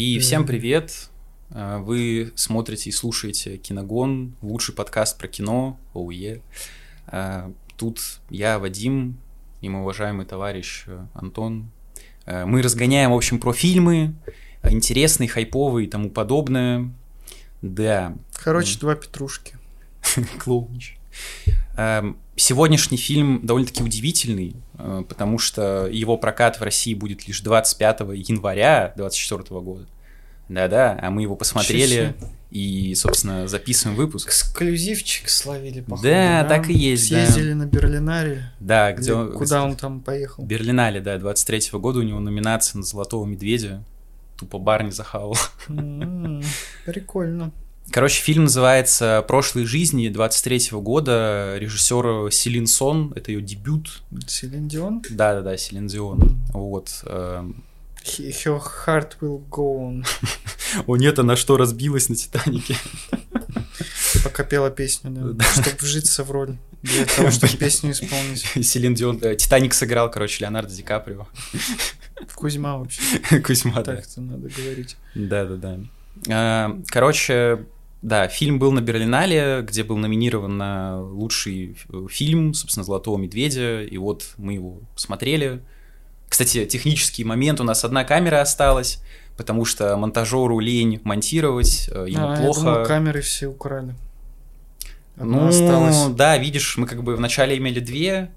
И всем привет! Э, Вы смотрите и слушаете Киногон, лучший подкаст про кино, ОУЕ. Э, Тут я, Вадим, и мой уважаемый товарищ э, Антон. Мы разгоняем, в общем, про фильмы, интересные, хайповые и тому подобное. Да, Короче, два петрушки. клоунич. Эм, Сегодняшний фильм довольно-таки удивительный, э, потому что его прокат в России будет лишь 25 января 2024 года. Да-да, а мы его посмотрели и, собственно, записываем выпуск. Эксклюзивчик словили, походу, Да, так и есть, да. Съездили на Берлинаре. Да, где он- Куда он там поехал? Берлинале, да, 23 года у него номинация на Золотого Медведя. Тупо бар не захавал. М, Прикольно. Короче, фильм называется «Прошлые жизни» 23 года режиссера Селин Сон. Это ее дебют. Селин Дион? Да-да-да, Селин Дион. Вот. эм. He- Her heart will go on. О нет, она что, разбилась на Титанике? Пока пела песню, Да. да. Чтобы вжиться в роль. Для того, чтобы песню исполнить. Селин Дион... э, Титаник сыграл, короче, Леонардо Ди Каприо. Кузьма вообще. Кузьма, да. Так-то надо говорить. Да-да-да. А, Короче, да, фильм был на Берлинале, где был номинирован на лучший ф- фильм, собственно, «Золотого медведя», и вот мы его посмотрели. Кстати, технический момент, у нас одна камера осталась, потому что монтажеру лень монтировать, э, ему А, я плохо. думал, камеры все украли. Одна Ну, осталась. да, видишь, мы как бы вначале имели две,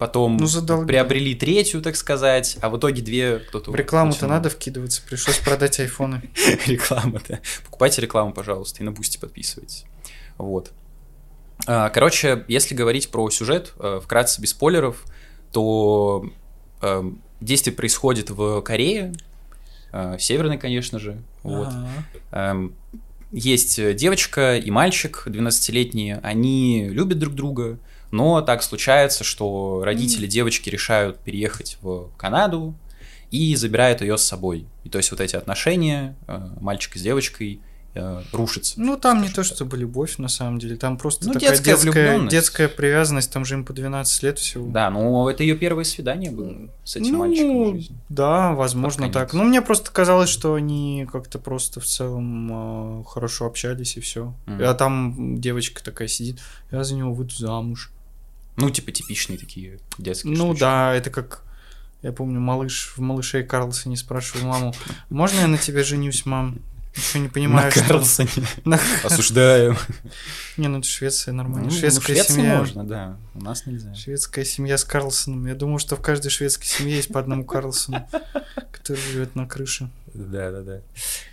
потом Ну, приобрели третью, так сказать, а в итоге две кто-то... В рекламу-то надо вкидываться, пришлось продать айфоны. Реклама, да. Покупайте рекламу, пожалуйста, и на Boosty подписывайтесь. Вот. А, Короче, если говорить про сюжет, э, вкратце, без спойлеров, то э, действие происходит в Корее, э, северной, конечно же. Вот. Эм, Есть девочка и мальчик 12-летние, они любят друг друга, но так случается, что родители девочки решают переехать в Канаду и забирают ее с собой. И то есть вот эти отношения э, мальчика с девочкой э, рушатся. Ну, там не то чтобы любовь, на самом деле. Там просто Ну, такая детская детская, детская привязанность. Там же им по 12 лет всего. Да, ну это ее первое свидание было с этим ну, мальчиком в да, возможно Под так. Ну, мне просто казалось, что они как-то просто в целом э, хорошо общались и все. Мгм. А там девочка такая сидит, я за него выйду замуж. Ну, типа типичные такие детские Ну штучки. да, это как... Я помню, малыш в малыше Карлсоне спрашивал маму, можно я на тебя женюсь, мам? Еще не понимаю, На. Карлсоне. На- Осуждаем. Не, ну это Швеция нормально. Ну, в Шведская семья. можно, да. У нас нельзя. Шведская семья с Карлсоном. Я думаю, что в каждой шведской семье есть по одному Карлсону, который живет на крыше. Да, да,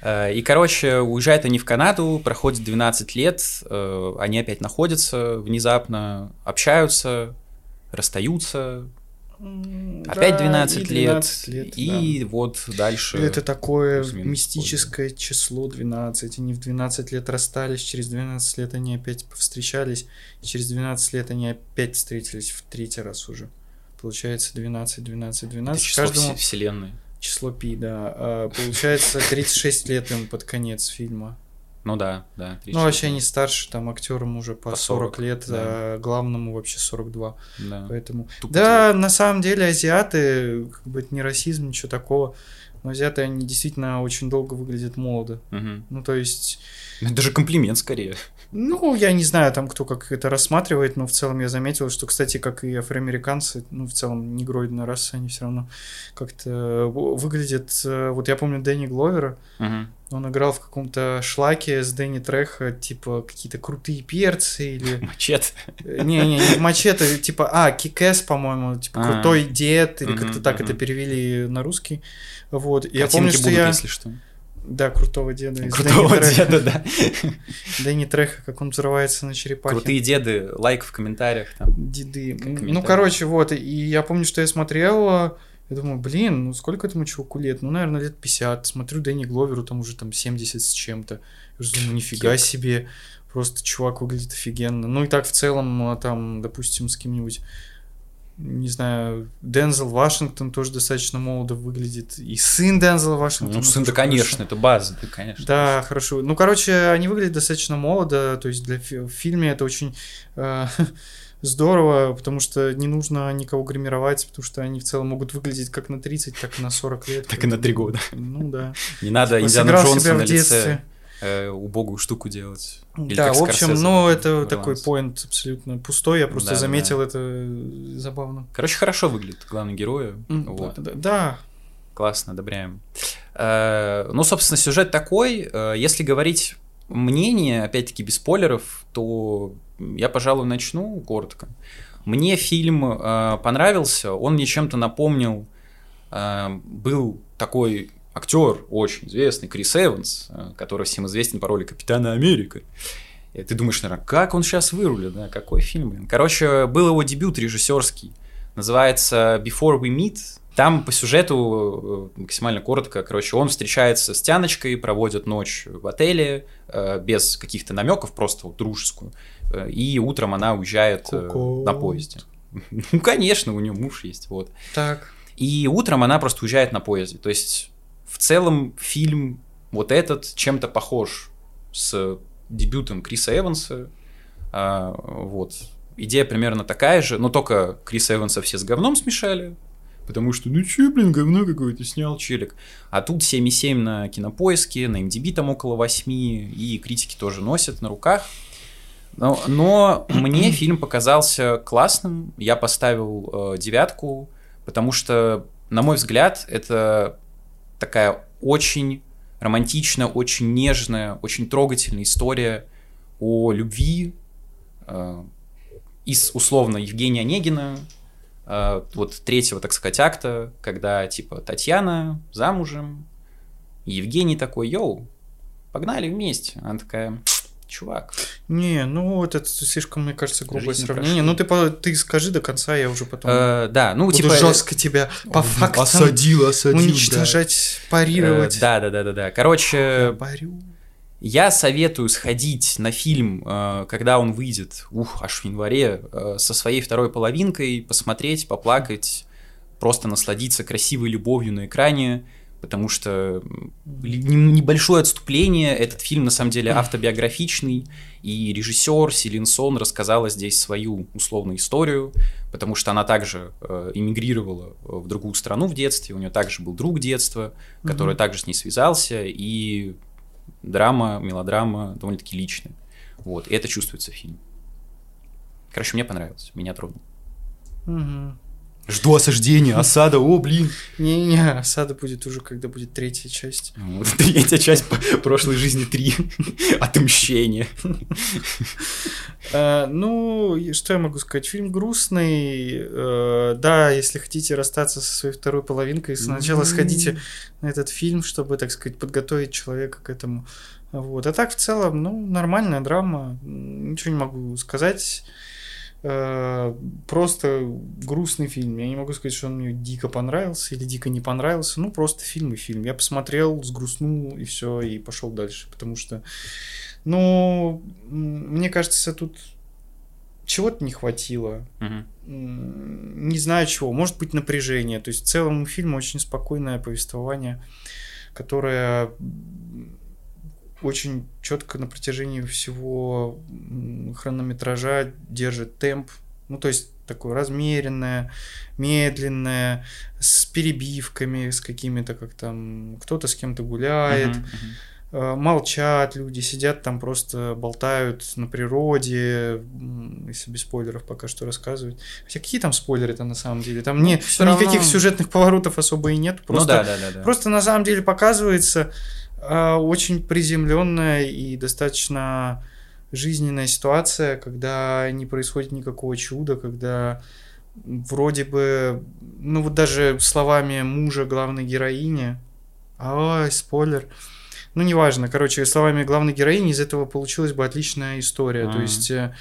да. И, короче, уезжают они в Канаду, проходит 12 лет, э, они опять находятся внезапно, общаются, расстаются, опять 12 лет, и вот дальше. Это такое мистическое число 12. Они в 12 лет расстались, через 12 лет они опять повстречались, и через 12 лет они опять встретились в третий раз уже. Получается 12, 12, Это 12. число Каждому все- вселенной. Число пи, да. А, Получается 36 лет им под конец фильма. Ну да, да. Ну, вообще они старше, там актерам уже по, По 40, 40, лет, да. а главному вообще 42. Да. Поэтому. Тупо Да, на самом деле азиаты, как бы это не расизм, ничего такого. Но азиаты, они действительно очень долго выглядят молодо. Мгм. Ну, то есть, даже комплимент скорее. ну, я не знаю, там кто как это рассматривает, но в целом я заметил, что, кстати, как и афроамериканцы, ну, в целом негроидная раса, они все равно как-то в- выглядят... э, Вот я помню Дэнни Гловера, Мгм. Он играл в каком-то шлаке с Дэнни Треха, типа какие-то крутые перцы или... Мачете. Не-не, не мачете, типа, а, Кикэс, по-моему, типа, А. крутой дед, или как-то так это перевели на русский. Вот, я помню, что будут, я... если что. Да, крутого деда. Крутого деда, да. Дэнни Треха, как он взрывается на черепахе. Крутые деды, лайк в комментариях. Там. Деды. Ну, короче, вот, и я помню, что я смотрел, а, я думаю, блин, ну сколько этому чуваку лет? Ну, наверное, лет 50. Смотрю Дэнни Гловеру, там уже там 70 с чем-то. Я уже думаю, нифига Кек. себе. Просто чувак выглядит офигенно. Ну и так в целом, а, там, допустим, с кем-нибудь, не знаю, Дензел Вашингтон тоже достаточно молодо выглядит. И сын Дензела Вашингтона. Ну, сын, да, конечно, хорошо. это база, да, конечно. Да, хорошо. Ну, короче, они выглядят достаточно молодо, то есть для фи- в фильме это очень... э, здорово, потому что не нужно никого гримировать, потому что они в целом могут выглядеть как на 30, так и на 40 лет. Так и на 3 года. Ну да. Не надо Типа, Индиана Джонса на лице э, убогую штуку делать. Или да, в общем, Скорсезе ну это такой поинт абсолютно пустой, я просто заметил это э, забавно. Короче, хорошо выглядит главный герой. Вот. Да, да, да. Классно, одобряем. Э, Ну, собственно, сюжет такой. Если говорить мнение, опять-таки, без спойлеров, то я, пожалуй, начну коротко. Мне фильм э, понравился, он мне чем-то напомнил. э, Был такой актер очень известный, Крис Эванс, э, который всем известен по роли Капитана Америка. И ты думаешь, наверное, как он сейчас вырулит, да, какой фильм, блин. Короче, был его дебют режиссерский, называется Before We Meet. Там по сюжету э, максимально коротко, короче, он встречается с Тяночкой, проводят ночь в отеле, э, без каких-то намеков, просто вот дружескую. Э, И утром она уезжает Ку-ку. на поезде. Ну, конечно, у нее муж есть, вот. Так. И утром она просто уезжает на поезде. То есть, в целом, фильм вот этот чем-то похож с дебютом Криса Эванса. А, вот. Идея примерно такая же, но только Криса Эванса все с говном смешали. Потому что, ну че, блин, говно какое-то снял челик. А тут 7,7 на кинопоиске, на MDB там около 8, и критики тоже носят на руках. Но, но мне фильм показался классным. Я поставил э, девятку, потому что, на мой взгляд, это такая очень романтичная, очень нежная, очень трогательная история о любви э, из условно Евгения Онегина, вот третьего, так сказать, акта, когда типа Татьяна замужем, Евгений такой, йоу, погнали вместе. Она такая, чувак, Не, ну вот это слишком, мне кажется, грубое Жизнь сравнение. прошла. Ну ты, ты скажи до конца, я уже потом э, да, ну буду типа... э, жестко тебя по фактам осадил, уничтожать, парировать. да, да, да, да, да. Короче, Борю. Я советую сходить на фильм, э, когда он выйдет, ух, аж в январе, э, со своей второй половинкой, посмотреть, поплакать, просто насладиться красивой любовью на экране, потому что небольшое отступление, этот фильм на самом деле автобиографичный, и режиссер Селин Сон рассказала здесь свою условную историю, потому что она также э, эмигрировала в другую страну в детстве, у нее также был друг детства, который Мгм. также с ней связался, и драма, мелодрама довольно-таки личная. Вот, и это чувствуется в фильме. Короче, мне понравилось, меня тронул. Мгм. Жду осаждения, осада, о, блин. Не-не, осада будет уже, когда будет третья часть. Вот, Третья часть прошлой жизни 3. Отмщение. Э, ну, что я могу сказать? Фильм грустный. Э, да, если хотите расстаться со своей второй половинкой, сначала сходите на этот фильм, чтобы, так сказать, подготовить человека к этому. Вот. А так, в целом, ну, нормальная драма. Ничего не могу сказать. Э, Просто грустный фильм. Я не могу сказать, что он мне дико понравился или дико не понравился. Ну, просто фильм и фильм. Я посмотрел, сгрустнул и все, и пошел дальше. Потому что, ну, мне кажется, тут чего-то не хватило. М, Не знаю чего. Может быть, напряжение. То есть, в целом, у фильма очень спокойное повествование, которое очень четко на протяжении всего хронометража держит темп. Ну, то есть, такое размеренное, медленное, с перебивками, с какими-то, как там, кто-то с кем-то гуляет, мгм. э, молчат люди, сидят там просто болтают на природе, если без спойлеров пока что рассказывать. Хотя какие там спойлеры-то на самом деле? Там не, всё никаких равно- сюжетных поворотов особо и нет. Просто, Ну да, да, да, да. просто на самом деле показывается очень приземленная и достаточно жизненная ситуация, когда не происходит никакого чуда, когда вроде бы, ну вот даже словами мужа главной героини, ой, спойлер, ну неважно, короче, словами главной героини из этого получилась бы отличная история, то Мгм. есть, э,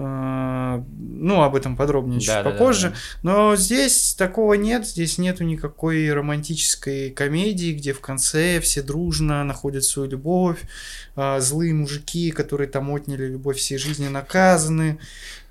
ну об этом подробнее чуть Да-да-да-да. попозже, но здесь такого нет, здесь нету никакой романтической комедии, где в конце все дружно находят свою любовь, а, злые мужики, которые там отняли любовь всей жизни, наказаны.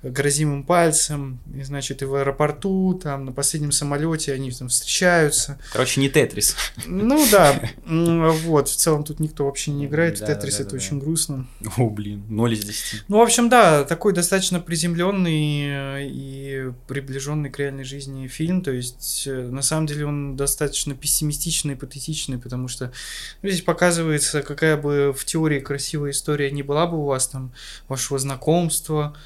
Грозим им пальцем, и, значит, и в аэропорту, там, на последнем самолете они там встречаются. Короче, не Тетрис. Ну да, вот, в целом тут никто вообще не играет в Тетрис, это очень грустно. О, блин, 0 из 10. Ну, в общем, да, такой достаточно приземленный э, и приближенный к реальной жизни фильм. То есть, э, на самом деле, он достаточно пессимистичный и патетичный, потому что ну, здесь показывается, какая бы в теории красивая история не была бы у вас там, вашего знакомства,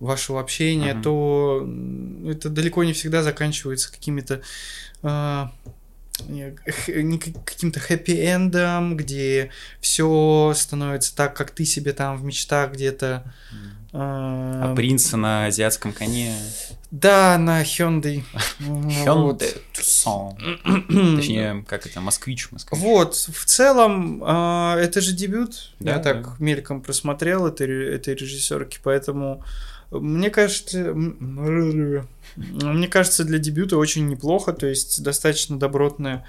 вашего общения, Мгм. то это далеко не всегда заканчивается какими-то к- каким-то хэппи-эндом, где все становится так, как ты себе там в мечтах где-то. А а, принца на азиатском коне Да, на Hyundai. Hyundai Tucson. Точнее, как это, москвич, москвич. Вот, в целом, а, это же дебют. Да, Я так да. мельком просмотрел этой, этой режиссерки, поэтому мне кажется, мне кажется, для дебюта очень неплохо, то есть достаточно добротная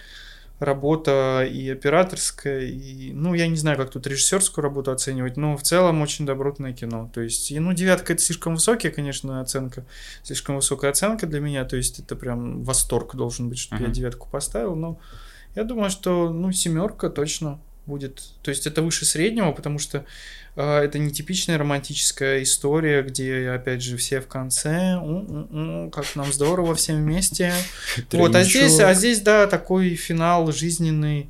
работа и операторская, и, ну, я не знаю, как тут режиссерскую работу оценивать, но в целом очень добротное кино. То есть, и, ну, девятка это слишком высокая, конечно, оценка, слишком высокая оценка для меня, то есть это прям восторг должен быть, чтобы я Мгм. девятку поставил, но я думаю, что, ну, семерка точно будет. То есть это выше среднего, потому что э, это не типичная романтическая история, где, опять же, все в конце, «У-у-у, как нам здорово всем вместе. Вот, а здесь, а здесь, да, такой финал жизненный.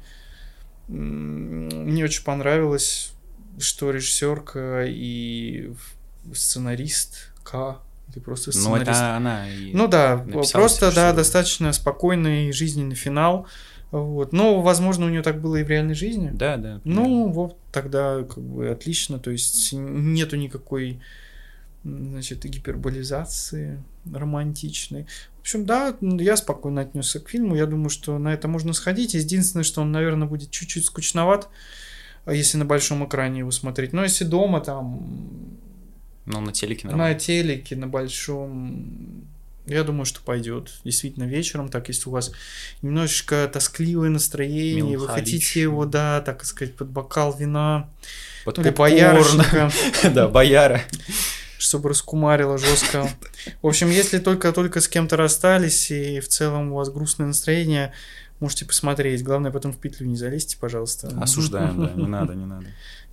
Мне очень понравилось, что режиссерка и сценарист К, или просто Ну, сценарист. это она. Ну да, написала просто, да, достаточно спокойный жизненный финал. Вот. Но, возможно, у нее так было и в реальной жизни. Да, да. Ну, вот тогда как бы отлично. То есть нету никакой значит, гиперболизации романтичной. В общем, да, я спокойно отнесся к фильму. Я думаю, что на это можно сходить. Единственное, что он, наверное, будет чуть-чуть скучноват, а если на большом экране его смотреть. Но если дома, там, Ну, на телеке на нормально. телеке, на большом, я думаю, что пойдет. Действительно, вечером, так, если у вас немножечко тоскливое настроение, вы хотите его, да, так сказать, под бокал вина, Под или попкорн. боярышника, Да, бояра. чтобы раскумарило жестко. В общем, если только-только с кем-то расстались, и в целом у вас грустное настроение, можете посмотреть. Главное, потом в петлю не залезьте, пожалуйста. Осуждаем, да, не надо, не надо.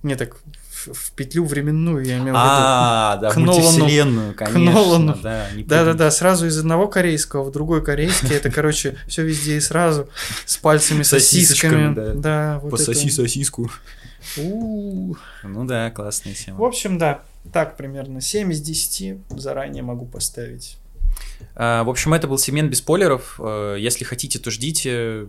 Не, так в, петлю временную я имел в виду. А, да, К мультивселенную, конечно. Да-да-да, сразу из одного корейского в другой корейский. Это, короче, все везде и сразу. С пальцами, сосисками. да. Пососи сосиску. Ну да, классная тема. В общем, да, так примерно 7 из 10 заранее могу поставить. А, В общем, это был сегмент без спойлеров. Э, Если хотите, то ждите.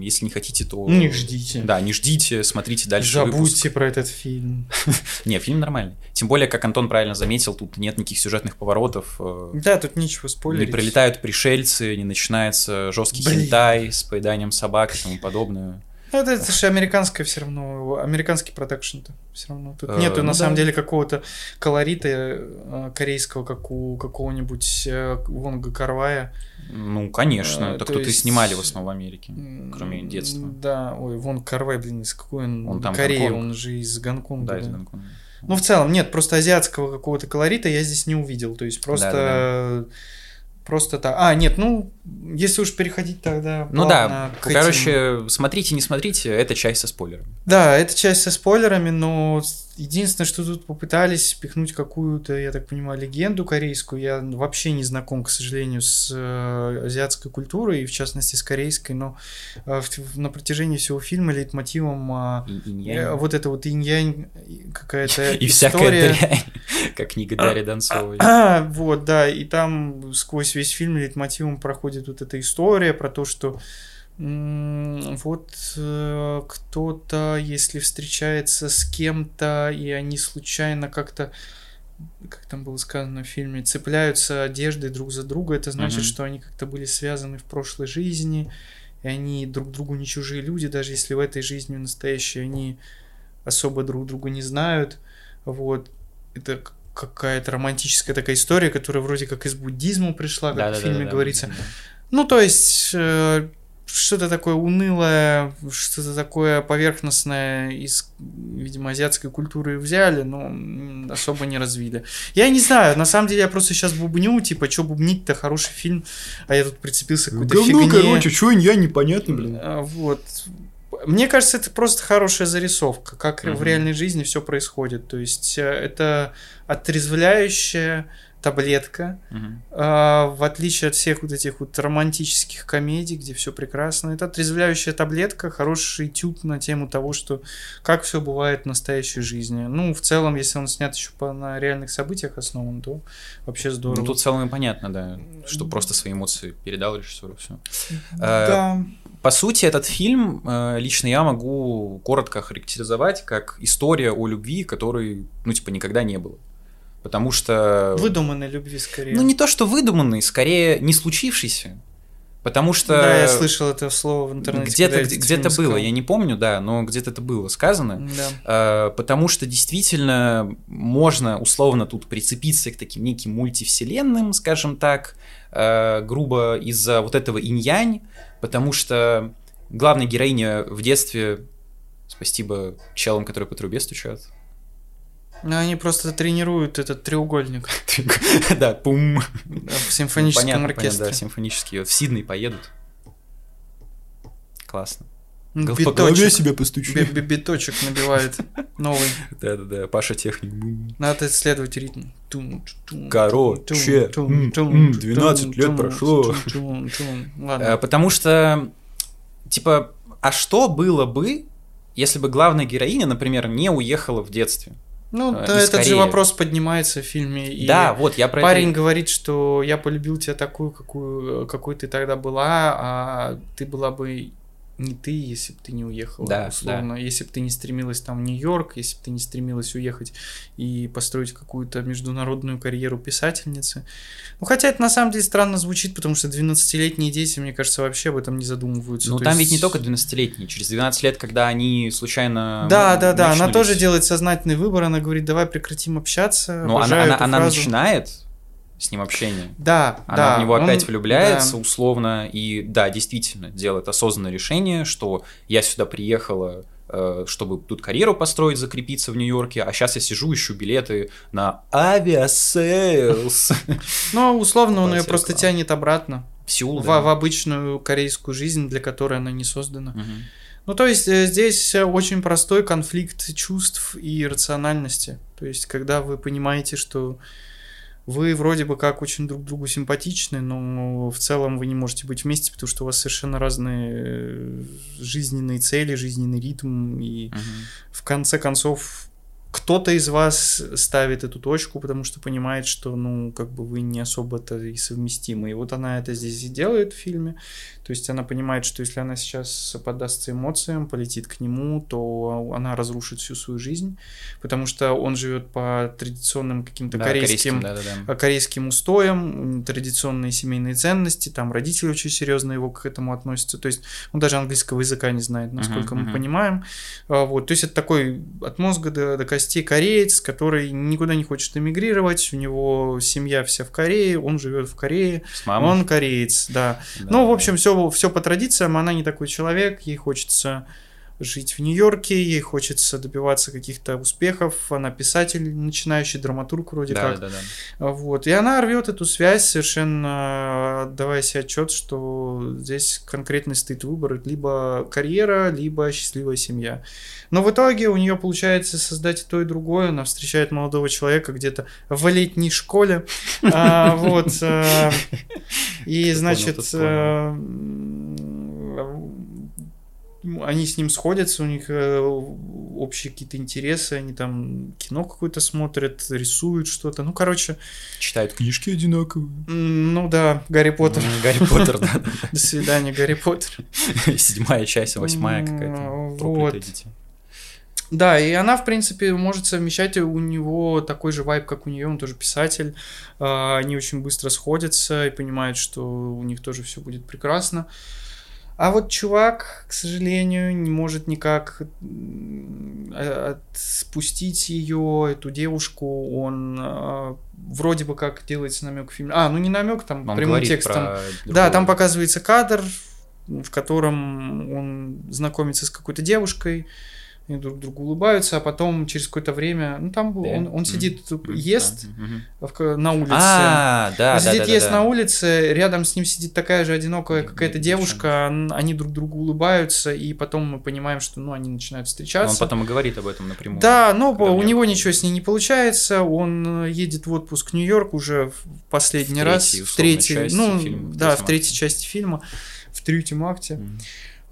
Если не хотите, то... Не ждите. Да, не ждите, смотрите дальше Забудьте выпуск. про этот фильм. Не, фильм нормальный. Тем более, как Антон правильно заметил, тут нет никаких сюжетных поворотов. э, Да, тут нечего Не спойлерить. прилетают пришельцы, не начинается жесткий Блин. хентай с поеданием собак и тому подобное. Это, это же американское все равно, американский продакшн-то все равно. Тут Э, нету ну на да. самом деле какого-то колорита э, корейского, как у какого-нибудь э, Вонга Карвая. Ну, конечно. А, так то тут и есть- снимали в основном в Америке. Кроме детства. Да, ой, Вонг Карвай, блин, из какой он, Он там Кореи, Гонконг. он же из Гонконга. Да, из да. Гонконга. Ну, в целом, нет, просто азиатского какого-то колорита я здесь не увидел. То есть просто... Да-да-да. Просто так. А, нет, ну, если уж переходить тогда. Ну да, к этим- короче, смотрите, не смотрите, это часть со спойлерами. Да, это часть со спойлерами, но единственное, что тут попытались пихнуть какую-то, я так понимаю, легенду корейскую. Я вообще не знаком, к сожалению, с э, азиатской культурой, и в частности с корейской, но э, на протяжении всего фильма лейтмотивом а, э, вот это вот инь-янь какая-то и всякая история. дрянь, как книга Дарьи Донцовой. А, вот, да, и там сквозь весь фильм лейтмотивом проходит вот эта история про то, что вот э, кто-то, если встречается с кем-то, и они случайно как-то, как там было сказано в фильме, цепляются одеждой друг за друга, это значит, Мгм. что они как-то были связаны в прошлой жизни, и они друг другу не чужие люди, даже если в этой жизни в настоящей они особо друг друга не знают. Вот. Это какая-то романтическая такая история, которая вроде как из буддизма пришла, как в Да-да-да-да-да. фильме говорится. Ну, то есть, э, что-то такое унылое, что-то такое поверхностное из, видимо, азиатской культуры взяли, но особо не развили. Я не знаю, на самом деле я просто сейчас бубню, типа, что бубнить-то, хороший фильм, а я тут прицепился к какой-то Говно, фигне. короче, что я непонятно, блин. А, Вот. Мне кажется, это просто хорошая зарисовка, как в Мгм. реальной жизни все происходит. То есть э, это отрезвляющая таблетка, а, в отличие от всех вот этих вот романтических комедий, где все прекрасно. Это отрезвляющая таблетка, хороший этюд на тему того, что как все бывает в настоящей жизни. Ну, в целом, если он снят еще по, на реальных событиях основан, то вообще здорово. Ну, тут в целом и понятно, да, что просто свои эмоции передал режиссеру, все. да. По сути, этот фильм э, лично я могу коротко характеризовать как история о любви, которой, ну, типа, никогда не было. Потому что... Выдуманной любви скорее. Ну, не то, что выдуманный, скорее не случившийся. Потому что... Да, я слышал это слово в интернете. Где-то, где- фильм было, я не помню, да, но где-то это было сказано. Да. Э, потому что действительно можно условно тут прицепиться к таким неким мультивселенным, скажем так, э, грубо из-за вот этого инь-янь, потому что главная героиня в детстве, спасибо челам, которые по трубе стучат, Ну, они просто тренируют этот треугольник да, пум, в симфоническом оркестре. да, симфонические, в Сидней поедут, классно. По голове. Би- би- Биточек набивает новый. Да-да-да, Паша Техник. Надо исследовать ритм. Короче, тун, тун, м, тун, м, тун, 12 тун, лет прошло. Э, Ладно. Потому что, типа, а что было бы, если бы главная героиня, например, не уехала в детстве? Ну, э, да, этот же Кореи. вопрос поднимается в фильме. И да, вот я про парень это... говорит, что я полюбил тебя такую, какую, какой ты тогда была, а ты была бы не ты, если бы ты не уехала, Да, условно. Если бы ты не стремилась там в Нью-Йорк, если бы ты не стремилась уехать и построить какую-то международную карьеру писательницы. Ну, хотя это на самом деле странно звучит, потому что 12-летние дети, мне кажется, вообще об этом не задумываются. Ну, там есть- ведь не только 12-летние. Через 12 лет, когда они случайно... Да, да, да, она мечнулись- тоже делает сознательный выбор, она говорит, давай прекратим общаться. Ну, она, она, она фразу. начинает с ним общение. Да, Она да. в него он- опять влюбляется, да. условно, и да, действительно, делает осознанное решение, что я сюда приехала, э, чтобы тут карьеру построить, закрепиться в Нью-Йорке, а сейчас я сижу, ищу билеты на Aviasales. Ну, условно, он ее просто тянет обратно В Сеул, в, обычную корейскую жизнь, для которой она не создана. Ну, то есть э, здесь э, очень простой конфликт чувств и рациональности. То есть, когда вы понимаете, что вы вроде бы как очень друг другу симпатичны, но в целом вы не можете быть вместе, потому что у вас совершенно разные э, жизненные цели, жизненный ритм, и Мгм. в конце концов кто-то из вас ставит эту точку, потому что понимает, что, ну, как бы вы не особо-то и совместимы. И вот она это здесь и делает в фильме. То есть она понимает, что если она сейчас поддастся эмоциям, полетит к нему, то она разрушит всю свою жизнь, потому что он живет по традиционным каким-то Да, корейским, да-да-да. э, корейским устоям, традиционные семейные ценности, там родители очень серьезно его к этому относятся, то есть он даже английского языка не знает, насколько Мгм, мы мгм. понимаем, А, вот, то есть это такой от мозга до, до костей кореец, который никуда не хочет эмигрировать, у него семья вся в Корее, он живет в Корее, С мамой. он кореец, да. Да, Ну, в общем, все, все по традициям, она не такой человек, ей хочется жить в Нью-Йорке, ей хочется добиваться каких-то успехов, она писатель, начинающий драматург вроде Да, как. да, да. Вот. И она рвет эту связь, совершенно отдавая себе отчет, что здесь конкретный стоит выбор либо карьера, либо счастливая семья. Но в итоге у нее получается создать и то, и другое. Она встречает молодого человека где-то в летней школе. А, Вот. э, И, значит, понял, тот понял. э, они с ним сходятся, у них э, общие какие-то интересы, они там кино какое-то смотрят, рисуют что-то. Ну, короче, Читают книжки одинаковые. Ну да, Гарри Поттер. Гарри Поттер, да. До свидания, Гарри Поттер. Седьмая часть, восьмая какая-то. Вот. Да, и она, в принципе, может совмещать, у него такой же вайб, как у нее, он тоже писатель. А, Они очень быстро сходятся и понимают, что у них тоже все будет прекрасно. А вот чувак, к сожалению, не может никак отпустить ее, эту девушку. Он а, вроде бы как делается намек в фильме. А, ну не намек, там Он прямым текстом. про Да, там показывается кадр, в котором он знакомится с какой-то девушкой, они друг другу улыбаются, а потом через какое-то время, ну там Да. он, он сидит, ест на улице. А, да, Он да, сидит да, да, ест да. на улице, рядом с ним сидит такая же одинокая какая-то девушка, они друг другу улыбаются, и потом мы понимаем, что ну, они начинают Он встречаться. потом и говорит об этом напрямую. Да, но у него ничего с ней не получается, он э, едет в отпуск в Нью-Йорк уже в последний В раз, третьей, в третьей, ну, фильма, в да, в третьей части фильма, в третьем акте. Мгм.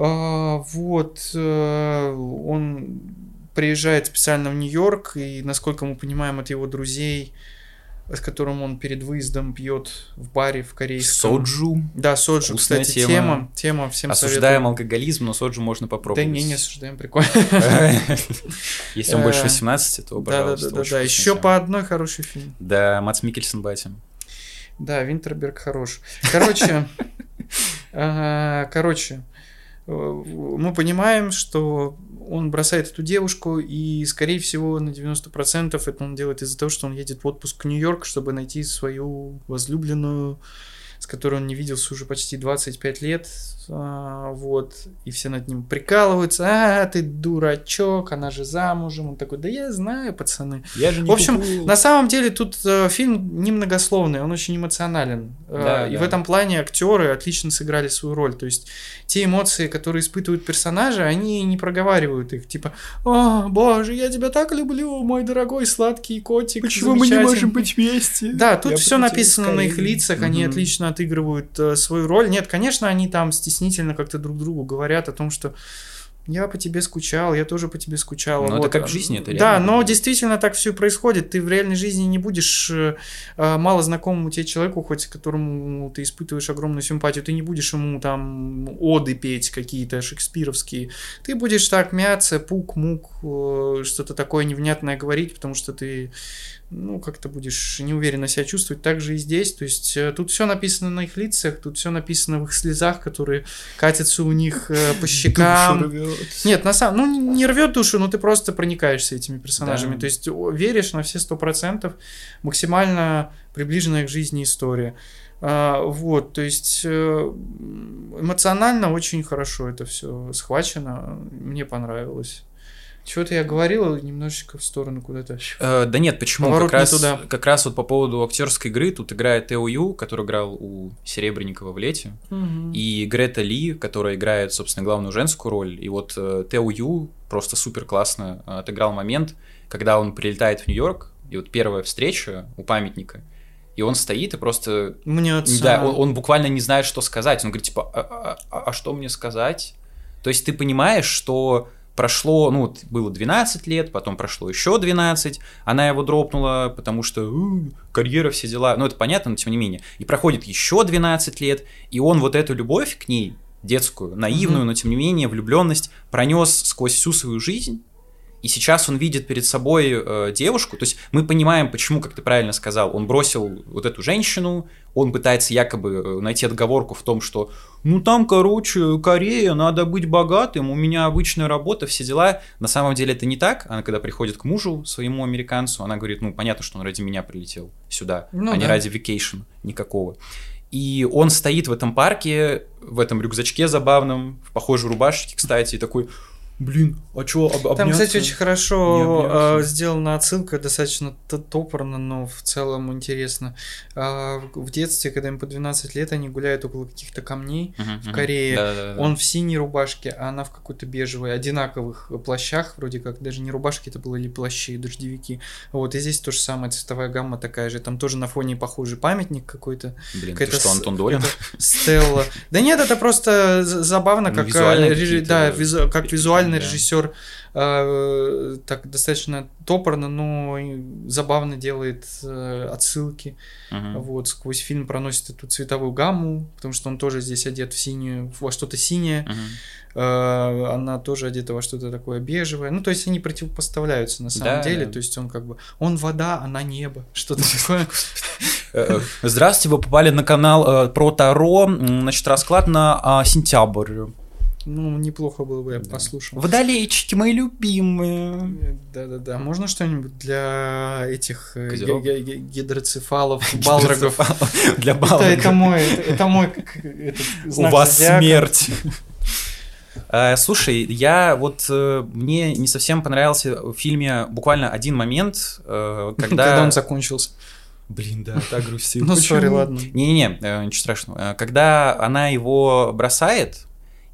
А, вот, э, он приезжает специально в Нью-Йорк, и, насколько мы понимаем, от его друзей, с которым он перед выездом пьет в баре в корейском. Соджу. Да, соджу, Вкусная кстати, тема. тема, тема, всем Осуждаем советую. алкоголизм, но соджу можно Да попробовать. не, не осуждаем, прикольно. Если он больше Э, 18, то, Да, да, пожалуйста, да, да, да. Еще по одной хороший фильм. Да, Мац Микельсон батя. Да, Винтерберг хорош. Короче, а, короче, э, мы понимаем, что он бросает эту девушку, и, скорее всего, на 90% это он делает из-за того, что он едет в отпуск в Нью-Йорк, чтобы найти свою возлюбленную, с которой он не виделся уже почти 25 лет. А, Вот. И все над ним прикалываются. А, ты дурачок, она же замужем. Он такой, да я знаю, пацаны. Я же В общем, на самом деле тут э, фильм немногословный, он очень эмоционален. Э, Да, и да. в этом плане актеры отлично сыграли свою роль. То есть те эмоции, которые испытывают персонажи, они не проговаривают их. Типа, о, боже, я тебя так люблю, мой дорогой сладкий котик. замечательный». быть вместе? Да, тут Я все написано на их лицах, они отлично отыгрывают э, свою роль. Нет, конечно, они там стеснительно как-то друг другу говорят о том, что я по тебе скучал, я тоже по тебе скучал. Ну, это как в жизни, это Да, реально. но действительно так все происходит. Ты в реальной жизни не будешь э, э, мало знакомому тебе человеку, хоть которому ты испытываешь огромную симпатию, ты не будешь ему там оды петь какие-то шекспировские. Ты будешь так мяться, пук-мук, э, что-то такое невнятное говорить, потому что ты ну, как-то будешь неуверенно себя чувствовать. Так же и здесь. То есть э, тут все написано на их лицах, тут все написано в их слезах, которые катятся у них э, по щекам. Нет, на самом ну не рвет душу, но ты просто проникаешься этими персонажами. Да. То есть веришь на все сто процентов, максимально приближенная к жизни история. А, вот, то есть э, эмоционально очень хорошо это все схвачено, мне понравилось. Чего-то я говорил немножечко в сторону куда-то. Э, да нет, почему? Поворот Как не раз, туда. как раз вот по поводу актерской игры тут играет Тео Ю, который играл у Серебренникова в «Лете», и Грета Ли, которая играет, собственно, главную женскую роль. И вот э, Тео Ю просто супер классно э, отыграл момент, когда он прилетает в Нью-Йорк, и вот первая встреча у памятника, и он стоит и просто... Мне Да, он, он буквально не знает, что сказать. Он говорит, типа, а, а- а- а что мне сказать? То есть ты понимаешь, что прошло, ну, вот было 12 лет, потом прошло еще 12, она его дропнула, потому что «У, карьера, все дела, ну, это понятно, но тем не менее. И проходит еще 12 лет, и он вот эту любовь к ней, детскую, наивную, Мгм. но тем не менее влюбленность, пронес сквозь всю свою жизнь, и сейчас он видит перед собой э, девушку, то есть мы понимаем, почему, как ты правильно сказал, он бросил вот эту женщину, он пытается якобы э, найти отговорку в том, что ну там, короче, Корея, надо быть богатым, у меня обычная работа, все дела. На самом деле это не так. Она когда приходит к мужу, своему американцу, она говорит, ну понятно, что он ради меня прилетел сюда, Ну а не да. ради vacation никакого. И он стоит в этом парке, в этом рюкзачке забавном, в похожей рубашечке, кстати, и такой, блин, а чё, об, Там, обняться? кстати, очень хорошо э, сделана отсылка, достаточно топорно, но в целом интересно. А, в детстве, когда им по 12 лет, они гуляют около каких-то камней. Мгм, в. Корее Да-да-да. Он в синей рубашке, а она в какой-то бежевой, одинаковых плащах, вроде как, даже не рубашки, это были плащи, дождевики. Вот, и здесь то же самое, цветовая гамма такая же. Там тоже на фоне похожий памятник какой-то. Блин, ты какая-то что, Антон Долин? Стелла. Да нет, это просто забавно, как, э, да, как визуальный да. режиссер э, так достаточно топорно, но забавно делает э, отсылки. Мгм. Вот, сквозь фильм проносит эту цветовую гамму, потому что он тоже здесь одет в синюю, во что-то синее. Мгм. Э, она тоже одета во что-то такое бежевое. Ну, то есть они противопоставляются на самом Да, деле. да. То есть он как бы он вода, она небо. Что-то такое. Э, э, Здравствуйте, вы попали на канал э, про Таро. Значит, расклад на а, сентябрь. Ну, неплохо было бы, я Да. послушал. Водолейчики мои любимые. Да-да-да. Можно что-нибудь для этих э, гидроцефалов, балрогов? Для Это, балрогов. это мой, это, мой У вас смерть. Э, слушай, я вот э, мне не совсем понравился в фильме буквально один момент, когда... Когда он закончился. Блин, да, так грустил. Ну, сори, ладно. Не-не-не, ничего страшного. Когда она его бросает,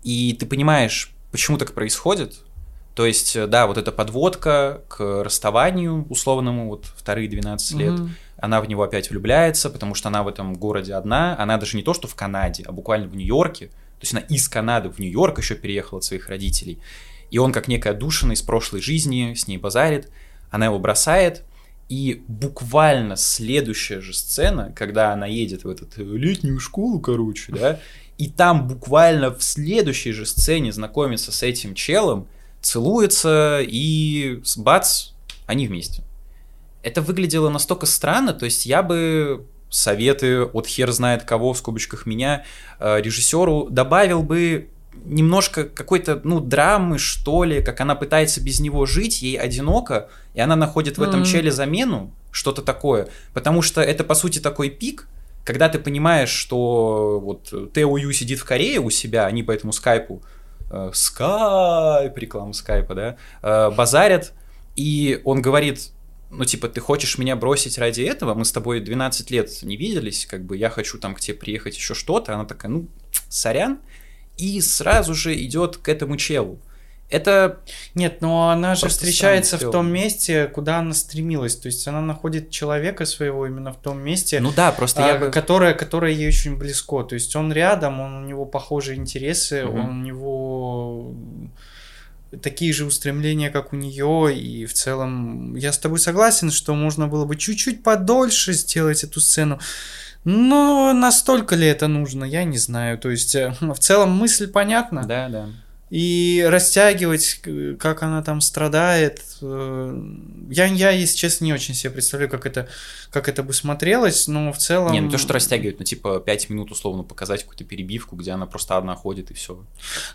и ты понимаешь, почему так происходит, то есть, э, да, вот эта подводка к расставанию условному, вот вторые 12 лет, Мгм. она в него опять влюбляется, потому что она в этом городе одна, она даже не то, что в Канаде, а буквально в Нью-Йорке, то есть она из Канады в Нью-Йорк еще переехала от своих родителей, и он как некая душина из прошлой жизни с ней базарит, она его бросает, и буквально следующая же сцена, когда она едет в эту летнюю школу, короче, да, и там буквально в следующей же сцене знакомится с этим челом, целуется, и с- бац, они вместе. Это выглядело настолько странно, то есть я бы советы от хер знает кого, в скобочках меня, э, режиссеру добавил бы немножко какой-то, ну, драмы, что ли, как она пытается без него жить, ей одиноко, и она находит в этом Мгм. челе замену, что-то такое, потому что это, по сути, такой пик, когда ты понимаешь, что вот Тео Ю сидит в Корее у себя, они по этому скайпу, э, скайп, реклама скайпа, да, э, базарят, и он говорит, ну, типа, ты хочешь меня бросить ради этого? Мы с тобой 12 лет не виделись, как бы я хочу там к тебе приехать, еще что-то. Она такая, ну, сорян. И сразу же идет к этому челу. Это Нет, но она же встречается в том месте, куда она стремилась. То есть она находит человека своего именно в том месте, Ну да, просто а, я бы... которое, которое ей очень близко. То есть он рядом, он, у него похожие интересы, Мгм. он, у него такие же устремления, как у нее, и в целом я с тобой согласен, что можно было бы чуть-чуть подольше сделать эту сцену. Но настолько ли это нужно, я не знаю. То есть э, в целом мысль понятна. Да, да. И растягивать, как она там страдает. э, Я, я, если честно, не очень себе представляю, как это, как это бы смотрелось, но в целом... Не, ну то, что растягивают, ну типа 5 минут условно показать какую-то перебивку, где она просто одна ходит и все.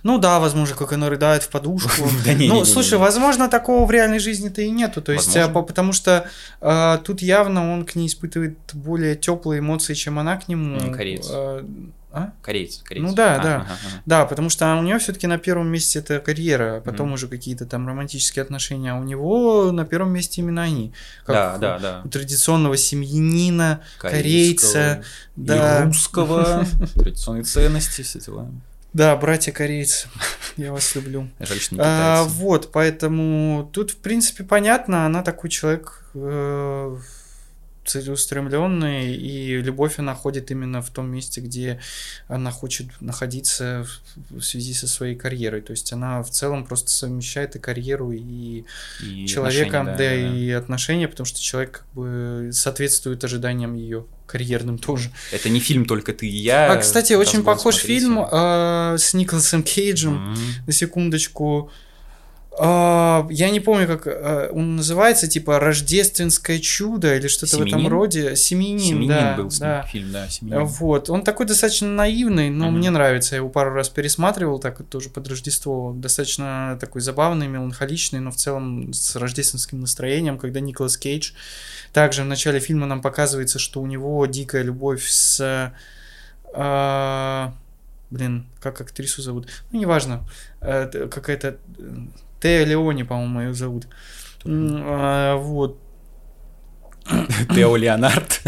Ну да, возможно, как она рыдает в подушку. Ну, слушай, возможно, такого в реальной жизни-то и нету. То есть, по- потому что а, тут явно он к ней испытывает более теплые эмоции, чем она к нему. Кореец. А? Кореец, кореец. Ну да, А, да. ага, ага. Да, потому что у нее все-таки на первом месте это карьера, а потом Мгм. уже какие-то там романтические отношения, а у него на первом месте именно они. Как Да, да, да. у традиционного семьянина, корейца, да. И русского, традиционные ценности, все дела. Да, братья корейцы, я вас люблю. Жаль, что не А, вот, поэтому тут, в принципе, понятно, она такой человек э, целеустремленный, и любовь она ходит именно в том месте, где она хочет находиться в, связи со своей карьерой. То есть она в целом просто совмещает и карьеру, и И человека, отношения, да, и отношения, потому что человек как бы соответствует ожиданиям ее карьерным тоже. Это не фильм «Только ты и я». А, кстати, очень похож смотрите. фильм э, с Николасом Кейджем. М. На секундочку. А, я не помню, как а, он называется, типа Рождественское чудо или что-то в этом роде. Семенин, «Семьянин» да. был с ним да. фильм, да, «Семьянин». Вот, он такой достаточно наивный, но Мгм. мне нравится. Я его пару раз пересматривал, так тоже под Рождество. Достаточно такой забавный, меланхоличный, но в целом с рождественским настроением, когда Николас Кейдж. Также в начале фильма нам показывается, что у него дикая любовь с... а, блин, как актрису зовут? Ну, неважно. Э, Какая-то... Тея Леони, по-моему, ее зовут. А, Вот. Тео Леонард.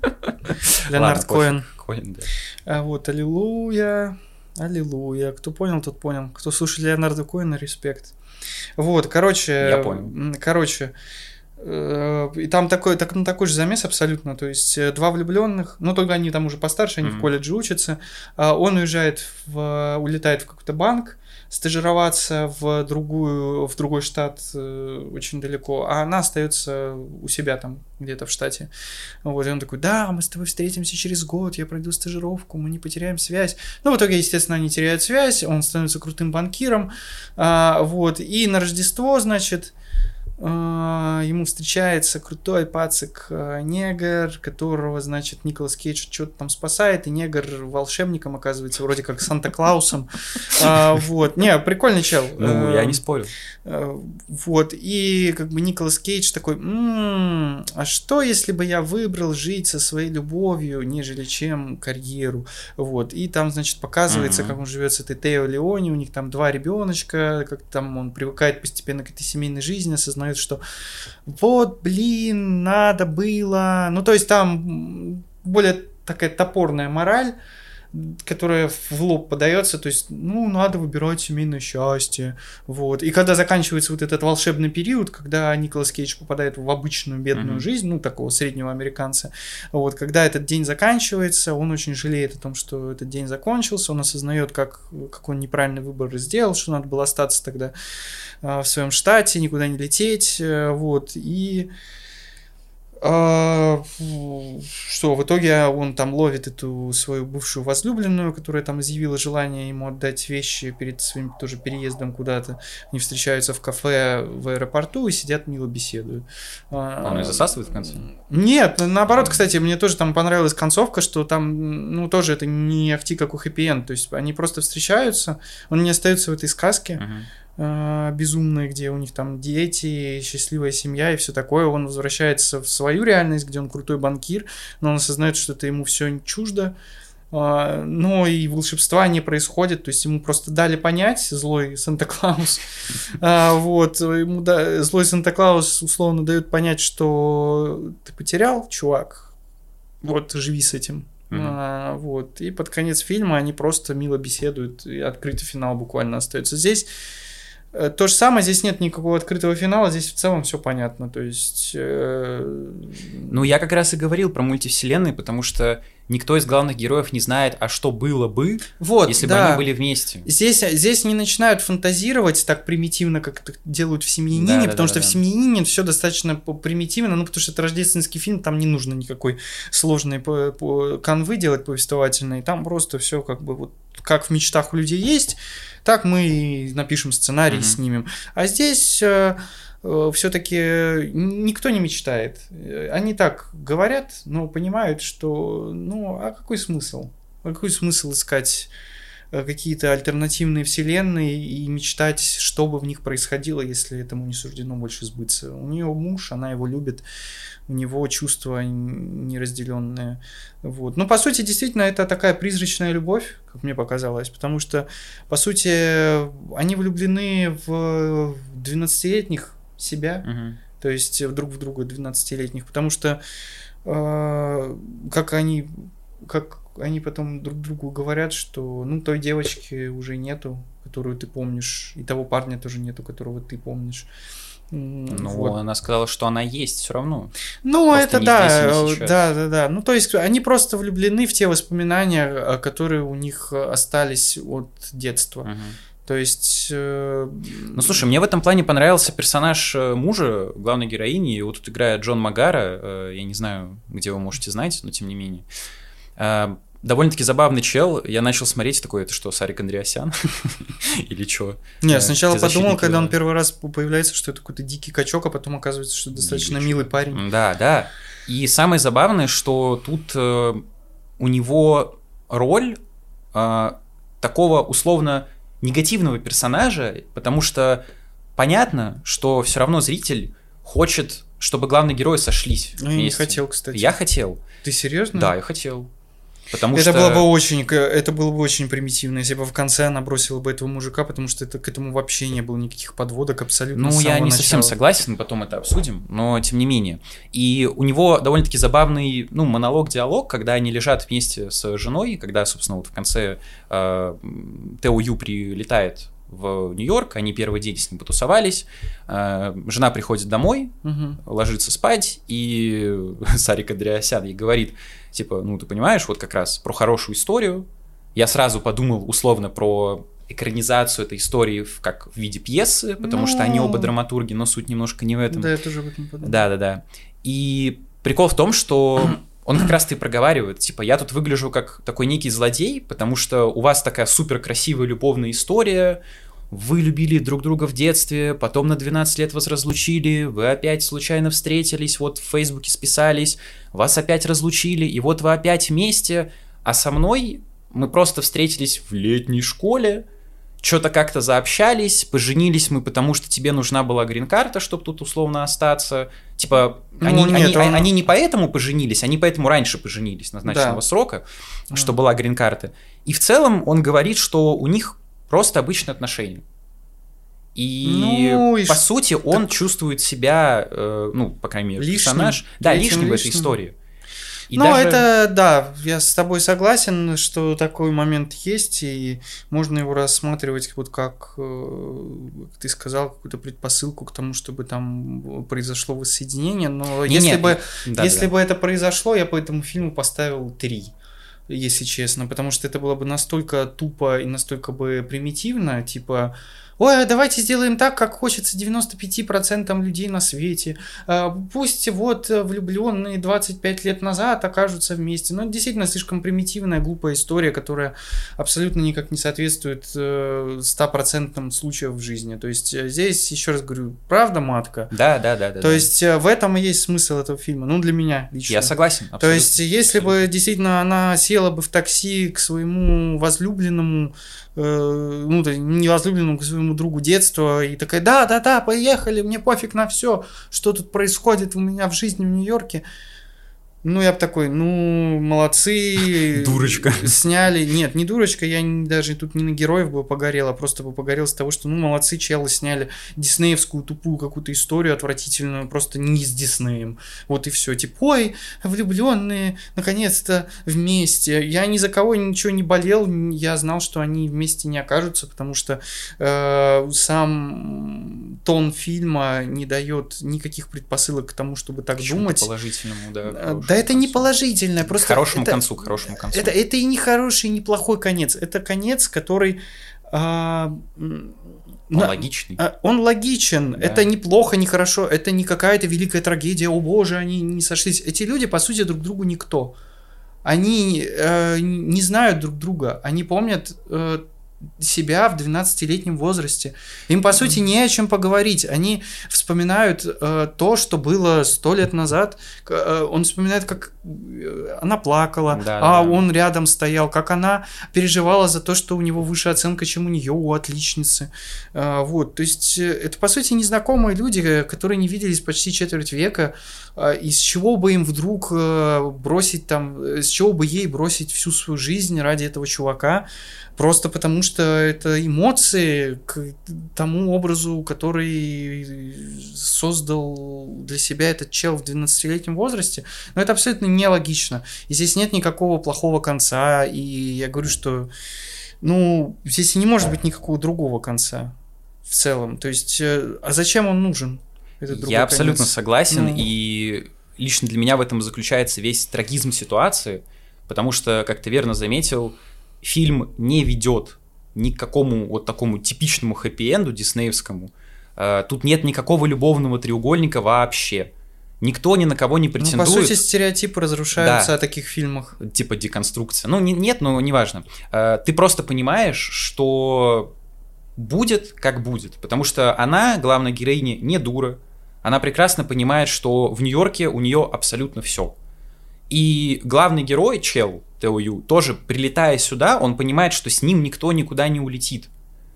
Леонард Коэн. Коэн, да. А вот, аллилуйя, аллилуйя. Кто понял, тот понял. Кто слушает Леонардо Коэна, респект. Вот, короче... Я понял. Короче, э, и там такой, так, ну, такой же замес абсолютно. То есть э, два влюбленных, ну только они там уже постарше, они в Мгм. колледже учатся. а Он уезжает, в, улетает в какой-то банк стажироваться в другую в другой штат э, очень далеко, а она остается у себя там где-то в штате. Вот, и он такой, да, мы с тобой встретимся через год, я пройду стажировку, мы не потеряем связь. Ну, в итоге, естественно, они теряют связь, он становится крутым банкиром, а, вот, и на Рождество, значит, ему встречается крутой пацик а, негр, которого, значит, Николас Кейдж что-то там спасает, и негр волшебником оказывается, вроде как Санта-Клаусом. А, вот. Не, прикольный чел. Ну, я не спорю. Вот. И как бы Николас Кейдж такой, а что, если бы я выбрал жить со своей любовью, нежели чем карьеру? Вот. И там, значит, показывается, как он живет с этой Тео Леони, у них там два ребеночка, как там он привыкает постепенно к этой семейной жизни, осознает думают, что вот, блин, надо было. Ну, то есть там более такая топорная мораль, которая в лоб подается, то есть, ну, надо выбирать семейное счастье, вот. И когда заканчивается вот этот волшебный период, когда Николас Кейдж попадает в обычную бедную mm-hmm. жизнь, ну, такого среднего американца, вот, когда этот день заканчивается, он очень жалеет о том, что этот день закончился, он осознает, как, как он неправильный выбор сделал, что надо было остаться тогда а, в своем штате, никуда не лететь, э, вот, и а, что в итоге он там ловит эту свою бывшую возлюбленную, которая там изъявила желание ему отдать вещи перед своим тоже переездом куда-то. Они встречаются в кафе в аэропорту и сидят мило беседуют. А он и засасывает в конце? Нет, наоборот, кстати, мне тоже там понравилась концовка, что там, ну, тоже это не ахти как у хэппи то есть они просто встречаются, он не остается в этой сказке. Uh-huh э, безумные, где у них там дети, счастливая семья и все такое. Он возвращается в свою реальность, где он крутой банкир, но он осознает, что это ему все чуждо. Uh, но и волшебства не происходит, то есть ему просто дали понять, злой Санта-Клаус, uh, вот, ему злой Санта-Клаус условно дает понять, что ты потерял, чувак, вот, живи с этим, Mm-hmm. А, вот. И под конец фильма они просто мило беседуют, и открытый финал буквально остается. Здесь то же самое, здесь нет никакого открытого финала, здесь в целом все понятно. То есть. Э... Ну, я как раз и говорил про мультивселенные, потому что никто из главных героев не знает, а что было бы, вот, если да. бы они были вместе. Здесь, здесь не начинают фантазировать так примитивно, как это делают в семьянине, да, потому да, что да, в семьянине все достаточно примитивно, ну, потому что это рождественский фильм, там не нужно никакой сложной канвы делать повествовательной, там просто все как бы вот как в мечтах у людей есть, так мы напишем сценарий, mm-hmm. снимем. А здесь э, все-таки никто не мечтает. Они так говорят, но понимают, что ну а какой смысл? А какой смысл искать э, какие-то альтернативные вселенные и мечтать, что бы в них происходило, если этому не суждено больше сбыться. У нее муж, она его любит, у него чувства неразделенные. Вот. Но, по сути, действительно, это такая призрачная любовь, как мне показалось, потому что, по сути, они влюблены в 12-летних себя, угу. то есть друг в друга 12-летних, потому что э, как они как они потом друг другу говорят, что ну той девочки уже нету, которую ты помнишь, и того парня тоже нету, которого ты помнишь. Ну, вот. она сказала, что она есть все равно. Ну, просто это да, да, да, да. Ну, то есть они просто влюблены в те воспоминания, э, которые у них остались от детства. Угу. То есть... Э... Ну, слушай, мне в этом плане понравился персонаж э, мужа, главной героини. Его тут играет Джон Магара. Э, я не знаю, где вы можете знать, но тем не менее довольно-таки забавный чел. Я начал смотреть такой, это что, Сарик Андреасян? Или что? Не, сначала подумал, когда он первый раз появляется, что это какой-то дикий качок, а потом оказывается, что достаточно милый парень. Да, да. И самое забавное, что тут у него роль такого условно негативного персонажа, потому что понятно, что все равно зритель хочет, чтобы главные герои сошлись. Ну, я не хотел, кстати. Я хотел. Ты серьезно? Да, я хотел. Потому это что... было бы очень, это было бы очень примитивно, если бы в конце она бросила бы этого мужика, потому что это к этому вообще не было никаких подводок абсолютно. Ну, я не начала. совсем согласен, потом это обсудим, но тем не менее. И у него довольно-таки забавный, ну, монолог-диалог, когда они лежат вместе с женой, когда, собственно, вот в конце э, Тео Ю прилетает в Нью-Йорк, они первый день с ним потусовались, э, жена приходит домой, угу. ложится спать, и Сарик Андреасян ей говорит, типа, ну ты понимаешь, вот как раз про хорошую историю, я сразу подумал условно про экранизацию этой истории в, как в виде пьесы, потому ну... что они оба ну. драматурги, но суть немножко не в этом. Да, я тоже об этом подумал. Да, да, да. И прикол в том, что он как раз-то и проговаривает, типа, я тут выгляжу как такой некий злодей, потому что у вас такая супер красивая любовная история, вы любили друг друга в детстве, потом на 12 лет вас разлучили, вы опять случайно встретились, вот в Фейсбуке списались, вас опять разлучили, и вот вы опять вместе, а со мной мы просто встретились в летней школе, что-то как-то заобщались, поженились мы, потому что тебе нужна была грин-карта, чтобы тут условно остаться. Типа, ну, они, нет, они, он... они не поэтому поженились, они поэтому раньше поженились назначенного да. срока, что mm. была грин-карта. И в целом он говорит, что у них просто обычные отношения. И ну, по и сути он так... чувствует себя, э, ну, по крайней мере, лишним, персонаж, да, лишним, лишним в этой истории. И ну, даже... это, да, я с тобой согласен, что такой момент есть, и можно его рассматривать вот как, э, ты сказал, какую-то предпосылку к тому, чтобы там произошло воссоединение, но не, если, нет, бы, да, если да. бы это произошло, я по этому фильму поставил три если честно, потому что это было бы настолько тупо и настолько бы примитивно, типа ой, а давайте сделаем так, как хочется 95% людей на свете. А, пусть вот влюбленные 25 лет назад окажутся вместе. Но ну, это действительно слишком примитивная, глупая история, которая абсолютно никак не соответствует 100% э, случаев в жизни. То есть э, здесь, еще раз говорю, правда матка? Да, да, да. да То да. есть э, в этом и есть смысл этого фильма. Ну, для меня лично. Я согласен. Абсолютно. То есть если бы действительно она села бы в такси к своему возлюбленному, ну, не возлюбленному, к своему другу детства, и такая, да-да-да, поехали, мне пофиг на все, что тут происходит у меня в жизни в Нью-Йорке. Ну, я бы такой, ну, молодцы. Дурочка. Сняли. Нет, не дурочка, я не, даже тут не на героев бы погорел, а просто бы погорел с того, что, ну, молодцы, челы сняли диснеевскую тупую какую-то историю отвратительную, просто не с Диснеем. Вот и все. Типа, ой, влюбленные, наконец-то вместе. Я ни за кого ничего не болел, я знал, что они вместе не окажутся, потому что э, сам тон фильма не дает никаких предпосылок к тому, чтобы так думать. положительному, да. Э, да это не положительное, просто... К хорошему это, концу, к хорошему концу. Это, это и не хороший, и не плохой конец. Это конец, который... А, он на, логичный. А, он логичен. Да. Это неплохо, не хорошо. Это не какая-то великая трагедия. О боже, они не сошлись. Эти люди, по сути, друг другу никто. Они э, не знают друг друга. Они помнят э, себя в 12-летнем возрасте. Им, по сути, не о чем поговорить. Они вспоминают э, то, что было сто лет назад. Э, он вспоминает, как э, она плакала, да, а да. он рядом стоял, как она переживала за то, что у него выше оценка, чем у нее, у отличницы. Э, вот, то есть, э, это, по сути, незнакомые люди, которые не виделись почти четверть века. Э, из чего бы им вдруг э, бросить там, с чего бы ей бросить всю свою жизнь ради этого чувака? Просто потому что это эмоции к тому образу, который создал для себя этот чел в 12-летнем возрасте. Но это абсолютно нелогично. И здесь нет никакого плохого конца. И я говорю, что ну, здесь не может быть никакого другого конца в целом. То есть, э, а зачем он нужен? Я абсолютно конец? согласен. Ну... И лично для меня в этом заключается весь трагизм ситуации. Потому что, как ты верно заметил, фильм не ведет ни к какому вот такому типичному хэппи-энду диснеевскому. Э, тут нет никакого любовного треугольника вообще. Никто ни на кого не претендует. Ну, по сути, стереотипы разрушаются да. о таких фильмах. Типа деконструкция. Ну, не, нет, но неважно. Э, ты просто понимаешь, что будет, как будет. Потому что она, главная героиня, не дура. Она прекрасно понимает, что в Нью-Йорке у нее абсолютно все. И главный герой, чел, Тео Ю, тоже прилетая сюда, он понимает, что с ним никто никуда не улетит.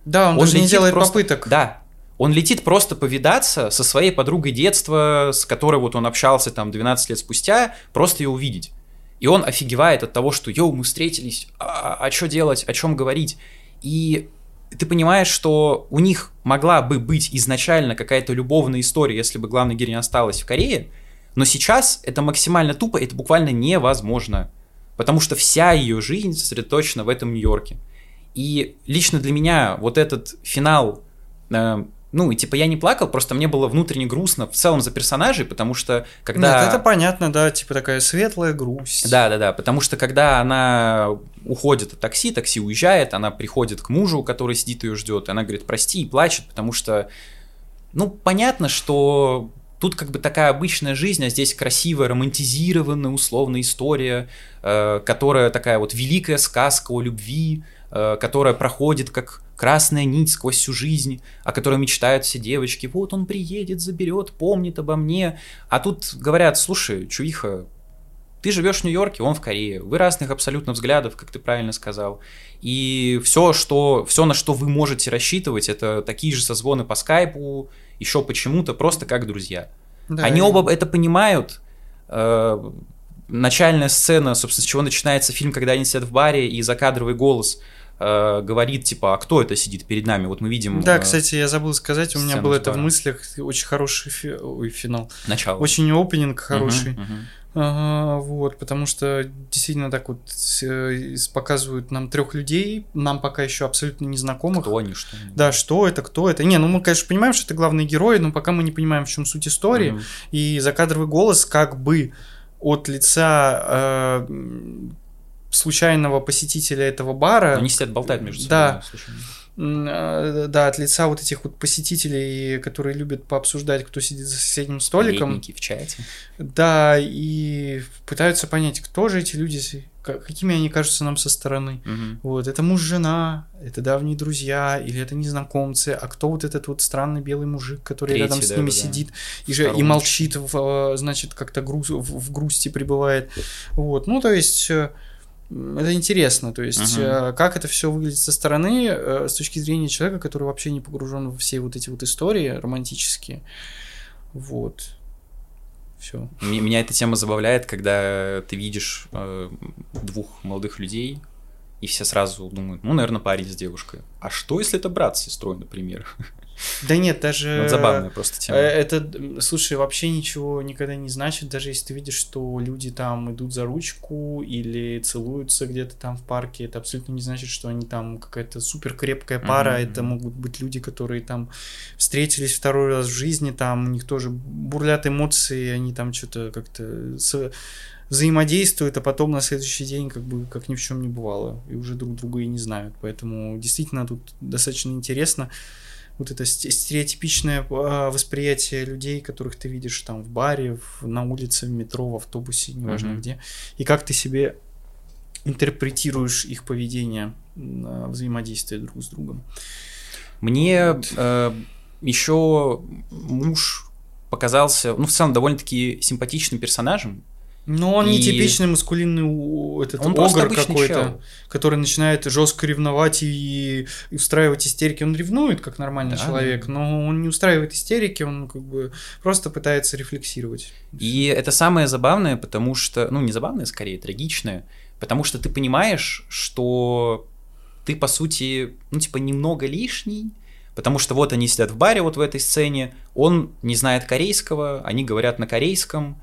Да, он, он даже не делает просто... попыток. Да, он летит просто повидаться со своей подругой детства, с которой вот он общался там 12 лет спустя, просто ее увидеть. И он офигевает от того, что, йоу, мы встретились, а, а что делать, о чем говорить. И ты понимаешь, что у них могла бы быть изначально какая-то любовная история, если бы главная героиня осталась в Корее, но сейчас это максимально тупо, это буквально невозможно. Потому что вся ее жизнь сосредоточена в этом Нью-Йорке. И лично для меня вот этот финал, э, ну, и типа я не плакал, просто мне было внутренне грустно в целом за персонажей, потому что когда... Нет, это понятно, да, типа такая светлая грусть. Да-да-да, потому что когда она уходит от такси, такси уезжает, она приходит к мужу, который сидит и ее ждет, и она говорит прости и плачет, потому что, ну, понятно, что Тут как бы такая обычная жизнь, а здесь красивая, романтизированная, условная история, э, которая такая вот великая сказка о любви, э, которая проходит как красная нить сквозь всю жизнь, о которой мечтают все девочки. Вот он приедет, заберет, помнит обо мне. А тут говорят, слушай, чувиха, ты живешь в Нью-Йорке, он в Корее. Вы разных абсолютно взглядов, как ты правильно сказал. И все, что, все, на что вы можете рассчитывать, это такие же созвоны по скайпу, еще почему-то, просто как друзья. Да, Они оба это понимают. Э, начальная сцена, собственно, с чего начинается фильм, когда они сидят в баре, и закадровый голос э, говорит, типа, а кто это сидит перед нами? Вот мы видим... Да, э, кстати, я забыл сказать, у меня было это в мыслях, очень хороший фи... Ой, финал. Начало. Очень опенинг хороший. Угу, угу. Ага, вот, потому что действительно так вот э, показывают нам трех людей, нам пока еще абсолютно незнакомых. Кто они, что они? Да, что это, кто это. Не, ну мы, конечно, понимаем, что это главные герои, но пока мы не понимаем, в чем суть истории. Mm-hmm. И закадровый голос как бы от лица э, случайного посетителя этого бара. Они сидят болтают между собой. Да. Э, да, от лица вот этих вот посетителей, которые любят пообсуждать, кто сидит за соседним столиком. Летники в чате. Да, и пытаются понять, кто же эти люди, какими они кажутся нам со стороны. Угу. Вот, это муж-жена, это давние друзья, или это незнакомцы, а кто вот этот вот странный белый мужик, который Третий, рядом с да, ними да, сидит и, же, и молчит, в, значит, как-то груз, в, в грусти пребывает. Вот, ну, то есть э, это интересно, то есть uh-huh. как это все выглядит со стороны, э, с точки зрения человека, который вообще не погружен во все вот эти вот истории романтические. Вот. Все. Меня эта тема забавляет, когда ты видишь э, двух молодых людей, и все сразу думают, ну, наверное, парень с девушкой. А что, если это брат с сестрой, например? Да нет, даже... Вот забавная просто тема. Э, это, слушай, вообще ничего никогда не значит, даже если ты видишь, что люди там идут за ручку или целуются где-то там в парке, это абсолютно не значит, что они там какая-то супер крепкая пара, mm-hmm. это могут быть люди, которые там встретились второй раз в жизни, там у них тоже бурлят эмоции, они там что-то как-то взаимодействуют, а потом на следующий день как бы как ни в чем не бывало, и уже друг друга и не знают. Поэтому действительно тут достаточно интересно вот это стереотипичное а, восприятие людей, которых ты видишь там в баре, в, на улице, в метро, в автобусе, неважно mm-hmm. где, и как ты себе интерпретируешь их поведение, взаимодействие друг с другом. Мне вот. э, еще муж показался, ну, в целом, довольно-таки симпатичным персонажем. Но он и... не типичный маскулинный этот он огр какой-то, который начинает жестко ревновать и устраивать истерики. Он ревнует, как нормальный да, человек, да. но он не устраивает истерики, он как бы просто пытается рефлексировать. И это самое забавное, потому что, ну не забавное, скорее трагичное, потому что ты понимаешь, что ты по сути, ну типа немного лишний, Потому что вот они сидят в баре вот в этой сцене, он не знает корейского, они говорят на корейском,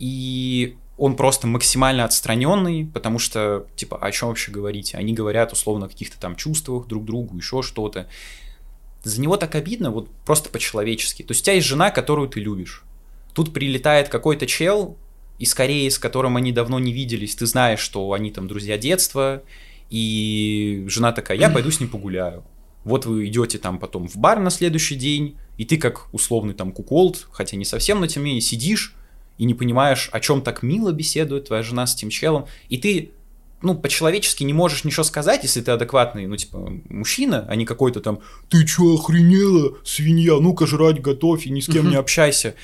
и он просто максимально отстраненный, потому что, типа, о чем вообще говорить? Они говорят условно о каких-то там чувствах друг другу, еще что-то. За него так обидно, вот просто по-человечески. То есть у тебя есть жена, которую ты любишь. Тут прилетает какой-то чел из Кореи, с которым они давно не виделись, ты знаешь, что они там друзья детства, и жена такая, я пойду с ним погуляю. Вот вы идете там потом в бар на следующий день, и ты как условный там куколд, хотя не совсем, но тем не менее сидишь, и не понимаешь, о чем так мило беседует твоя жена с тем челом, и ты ну, по-человечески не можешь ничего сказать, если ты адекватный, ну, типа, мужчина, а не какой-то там «Ты чё, охренела, свинья? Ну-ка жрать готовь и ни с кем не общайся».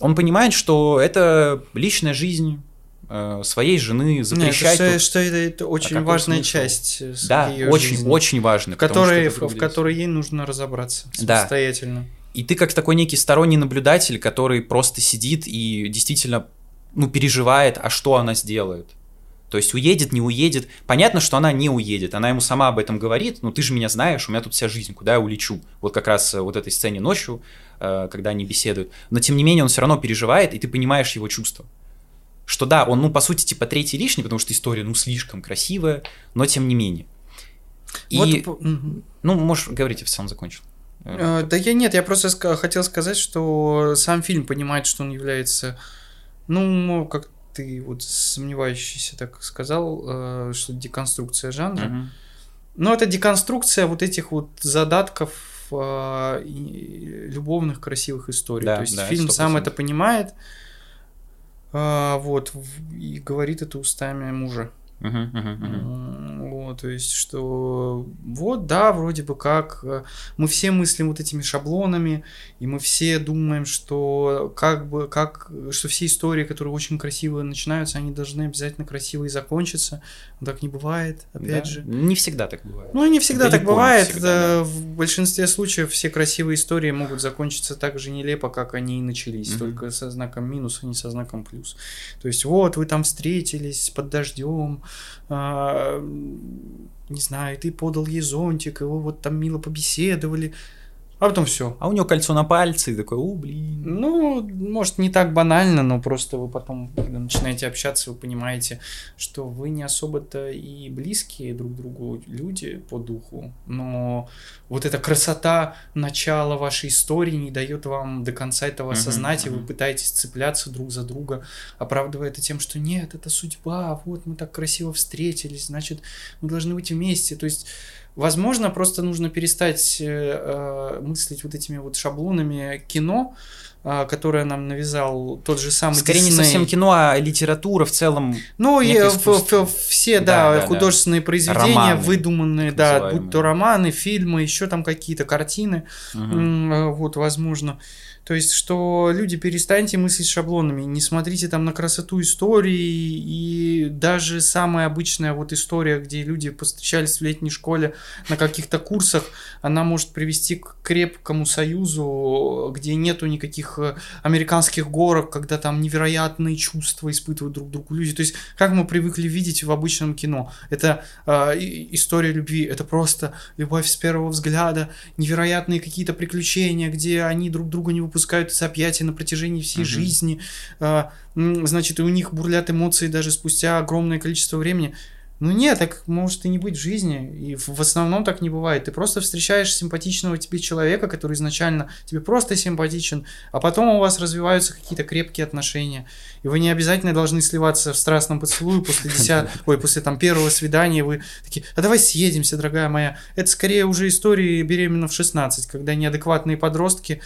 Он понимает, что это личная жизнь э, своей жены, запрещать... Нет, что, что это, это очень а важная смысл? часть э, Да, очень, жизни, очень важно. В которой, в, в которой ей нужно разобраться самостоятельно. И ты как такой некий сторонний наблюдатель, который просто сидит и действительно ну, переживает, а что она сделает. То есть уедет, не уедет. Понятно, что она не уедет. Она ему сама об этом говорит. Ну, ты же меня знаешь, у меня тут вся жизнь, куда я улечу. Вот как раз э, вот этой сцене ночью, э, когда они беседуют. Но тем не менее он все равно переживает, и ты понимаешь его чувства. Что да, он, ну, по сути, типа третий лишний, потому что история, ну, слишком красивая, но тем не менее. И, вот... ну, можешь говорить, я в целом закончил. Э, да я нет, я просто хотел сказать, что сам фильм понимает, что он является, ну, как ты вот сомневающийся так сказал, э, что деконструкция жанра. Угу. Но это деконструкция вот этих вот задатков э, любовных красивых историй. Да, То есть да, фильм 100%. сам это понимает, вот, и говорит это устами мужа. Uh-huh, uh-huh, uh-huh. кино. То есть, что вот, да, вроде бы как, э, мы все мыслим вот этими шаблонами, и мы все думаем, что как бы, как, что все истории, которые очень красиво начинаются, они должны обязательно красиво и закончиться. Но так не бывает, опять Да. же. Не всегда так бывает. Ну, не всегда так Далеко не бывает. всегда, Да, В большинстве случаев все красивые истории могут закончиться так же нелепо, как они и начались, Мгм. только со знаком минус, а не со знаком плюс. То есть, вот, вы там встретились под дождем, не знаю, ты подал ей зонтик, вы вот там мило побеседовали, а потом все. А у него кольцо на пальце, и такой, у, блин. Ну, может, не так банально, но просто вы потом, когда начинаете общаться, вы понимаете, что вы не особо-то и близкие друг другу люди по духу, но вот эта красота начала вашей истории не дает вам до конца этого осознать, и вы пытаетесь цепляться друг за друга, оправдывая это тем, что нет, это судьба, вот мы так красиво встретились, значит, мы должны быть вместе. То есть Возможно, просто нужно перестать э, э, мыслить вот этими вот шаблонами кино, э, которое нам навязал тот же самый Скорее не Дисней. совсем кино, а литература в целом. Ну, и некое в- в- все, Да, да, да, да. художественные произведения, Романы, выдуманные, да, называемые. будь то романы, фильмы, еще там какие-то картины, э, вот, возможно. То есть, что люди, перестаньте мыслить шаблонами, не смотрите там на красоту истории, и даже самая обычная вот история, где люди повстречались в летней школе на каких-то курсах, она может привести к крепкому союзу, где нету никаких э, американских горок, когда там невероятные чувства испытывают друг другу люди. То есть, как мы привыкли видеть в обычном кино. Это э, история любви, это просто любовь с первого взгляда, невероятные какие-то приключения, где они друг друга не выпускают из объятий на протяжении всей Мгм. жизни. М, значит, и у них бурлят эмоции даже спустя огромное количество времени. Ну нет, так может и не быть в жизни. И в основном так не бывает. Ты просто встречаешь симпатичного тебе человека, который изначально тебе просто симпатичен, а потом у вас развиваются какие-то крепкие отношения. И вы не обязательно должны сливаться в страстном поцелуе после деся... Ой, после там первого свидания. Вы такие, а давай съедемся, дорогая моя. Это скорее уже истории беременна в 16, когда неадекватные подростки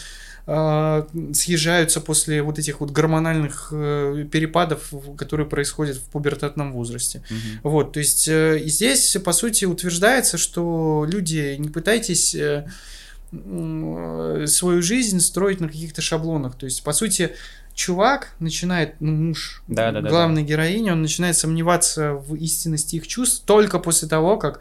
съезжаются после вот этих вот гормональных э, перепадов, которые происходят в пубертатном возрасте. Мгм. Вот, то есть э, и здесь, по сути, утверждается, что люди, не пытайтесь э, э, свою жизнь строить на каких-то шаблонах. То есть, по сути, чувак начинает, ну, муж Да-да-да-да. главной героини, он начинает сомневаться в истинности их чувств только после того, как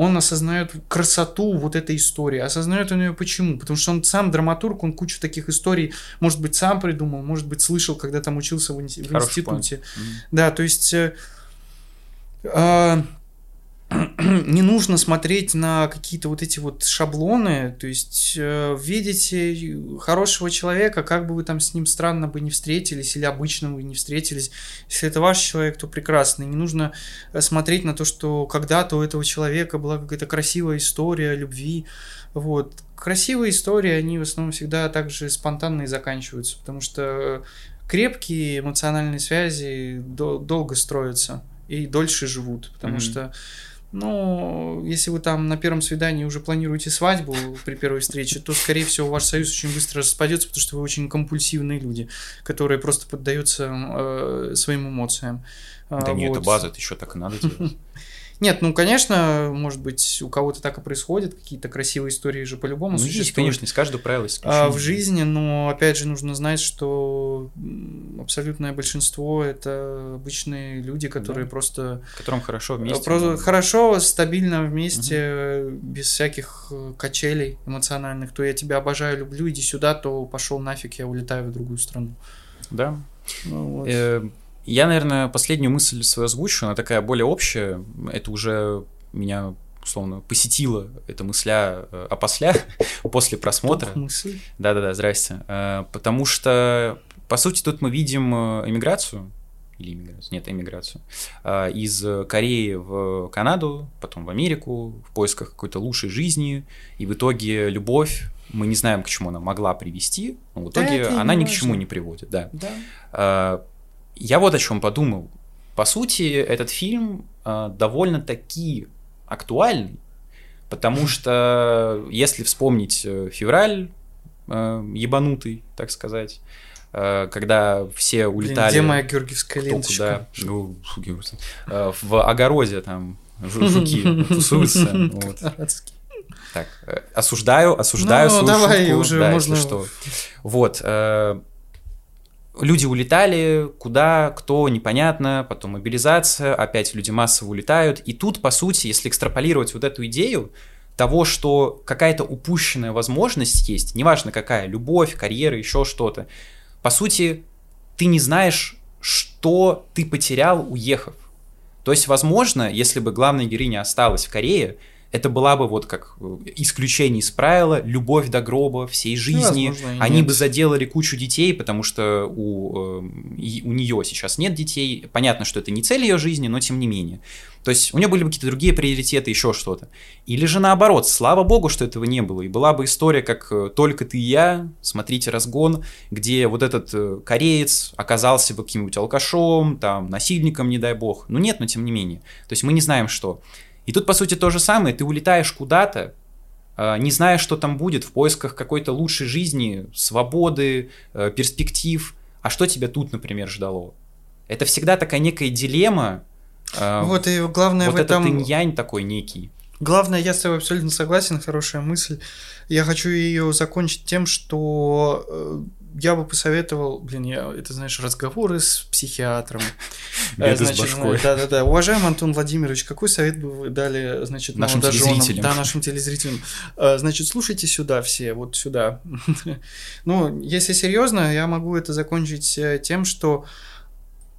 он осознает красоту вот этой истории. Осознает он ее почему? Потому что он сам драматург, он кучу таких историй, может быть, сам придумал, может быть, слышал, когда там учился в, инс- в институте. Мгм. Да, то есть э, а, не нужно смотреть на какие-то вот эти вот шаблоны, то есть э, видите хорошего человека, как бы вы там с ним странно бы не встретились или обычно вы не встретились, если это ваш человек, то прекрасно. И не нужно э, смотреть на то, что когда-то у этого человека была какая-то красивая история любви, вот. Красивые истории, они в основном всегда также спонтанно и заканчиваются, потому что крепкие эмоциональные связи до- долго строятся и дольше живут, потому Мгм. что ну, если вы там на первом свидании уже планируете свадьбу при первой встрече, то, скорее всего, ваш союз очень быстро распадется, потому что вы очень компульсивные люди, которые просто поддаются э, своим эмоциям. А, Да нет, это вот. база, это еще так и надо делать. Нет, ну, конечно, может быть, у кого-то так и происходит, какие-то красивые истории же по-любому Ну, есть, существуют. конечно, из каждого правила а, исключение. в жизни, но опять же нужно знать, что абсолютное большинство это обычные люди, которые Да. просто, В котором хорошо вместе. просто можно. хорошо, стабильно вместе, э, без всяких э, качелей эмоциональных. То я тебя обожаю, люблю, иди сюда, то пошел нафиг, я улетаю в другую страну. Да. Ну, вот. Я, наверное, последнюю мысль свою озвучу, она такая более общая. Это уже меня условно посетила эта мысля э, опосля, после просмотра. Да-да-да, здрасте. Э, Потому что, по сути, тут мы видим э, эмиграцию, или иммиграцию, нет, эмиграцию, из Кореи в Канаду, потом в Америку, в поисках какой-то лучшей жизни, и в итоге любовь, мы не знаем, к чему она могла привести, но в Да итоге и она ни к чему не приводит, да. Да. Я вот о чем подумал. По сути, этот фильм э, довольно-таки актуальный, потому что если вспомнить э, февраль э, ебанутый, так сказать, э, когда все Блин, улетали... где моя георгиевская ленточка? куда, ну, э, в огороде там жуки тусуются. Вот. Так, э, осуждаю, осуждаю Ну, свою давай шутку, уже да, можно- если что. Вот, э, люди улетали, куда, кто, непонятно, потом мобилизация, опять люди массово улетают. И тут, по сути, если экстраполировать вот эту идею того, что какая-то упущенная возможность есть, неважно какая, любовь, карьера, еще что-то, по сути, ты не знаешь, что ты потерял, уехав. То есть, возможно, если бы главная героиня осталась в Корее, это была бы вот как э, исключение из правила, любовь до гроба, всей жизни. возможно, Они нет. бы заделали кучу детей, потому что у, э, у нее сейчас нет детей. Понятно, что это не цель ее жизни, но тем не менее. То есть у нее были бы какие-то другие приоритеты, еще что-то. Или же наоборот, слава богу, что этого не было. И была бы история, как э, «Только ты и я», смотрите «Разгон», где вот этот кореец оказался бы каким-нибудь алкашом, там, насильником, не дай бог. Ну нет, но тем не менее. То есть мы не знаем, что. И тут, по сути, то же самое. Ты улетаешь куда-то, э, не зная, что там будет, в поисках какой-то лучшей жизни, свободы, э, перспектив. А что тебя тут, например, ждало? Это всегда такая некая дилемма. э, Вот и главное вот в этот этом... инь-янь такой некий. Главное, я с тобой абсолютно согласен, хорошая мысль. Я хочу ее закончить тем, что э, я бы посоветовал, блин, я, это знаешь, разговоры с психиатром. Э, значит, башкой. Да, да, да. Уважаемый Антон Владимирович, какой совет бы вы дали, значит, Нашим телезрителям. Да, нашим телезрителям. Э, Значит, слушайте сюда все, вот сюда. Ну, если серьезно, я могу это закончить э, тем, что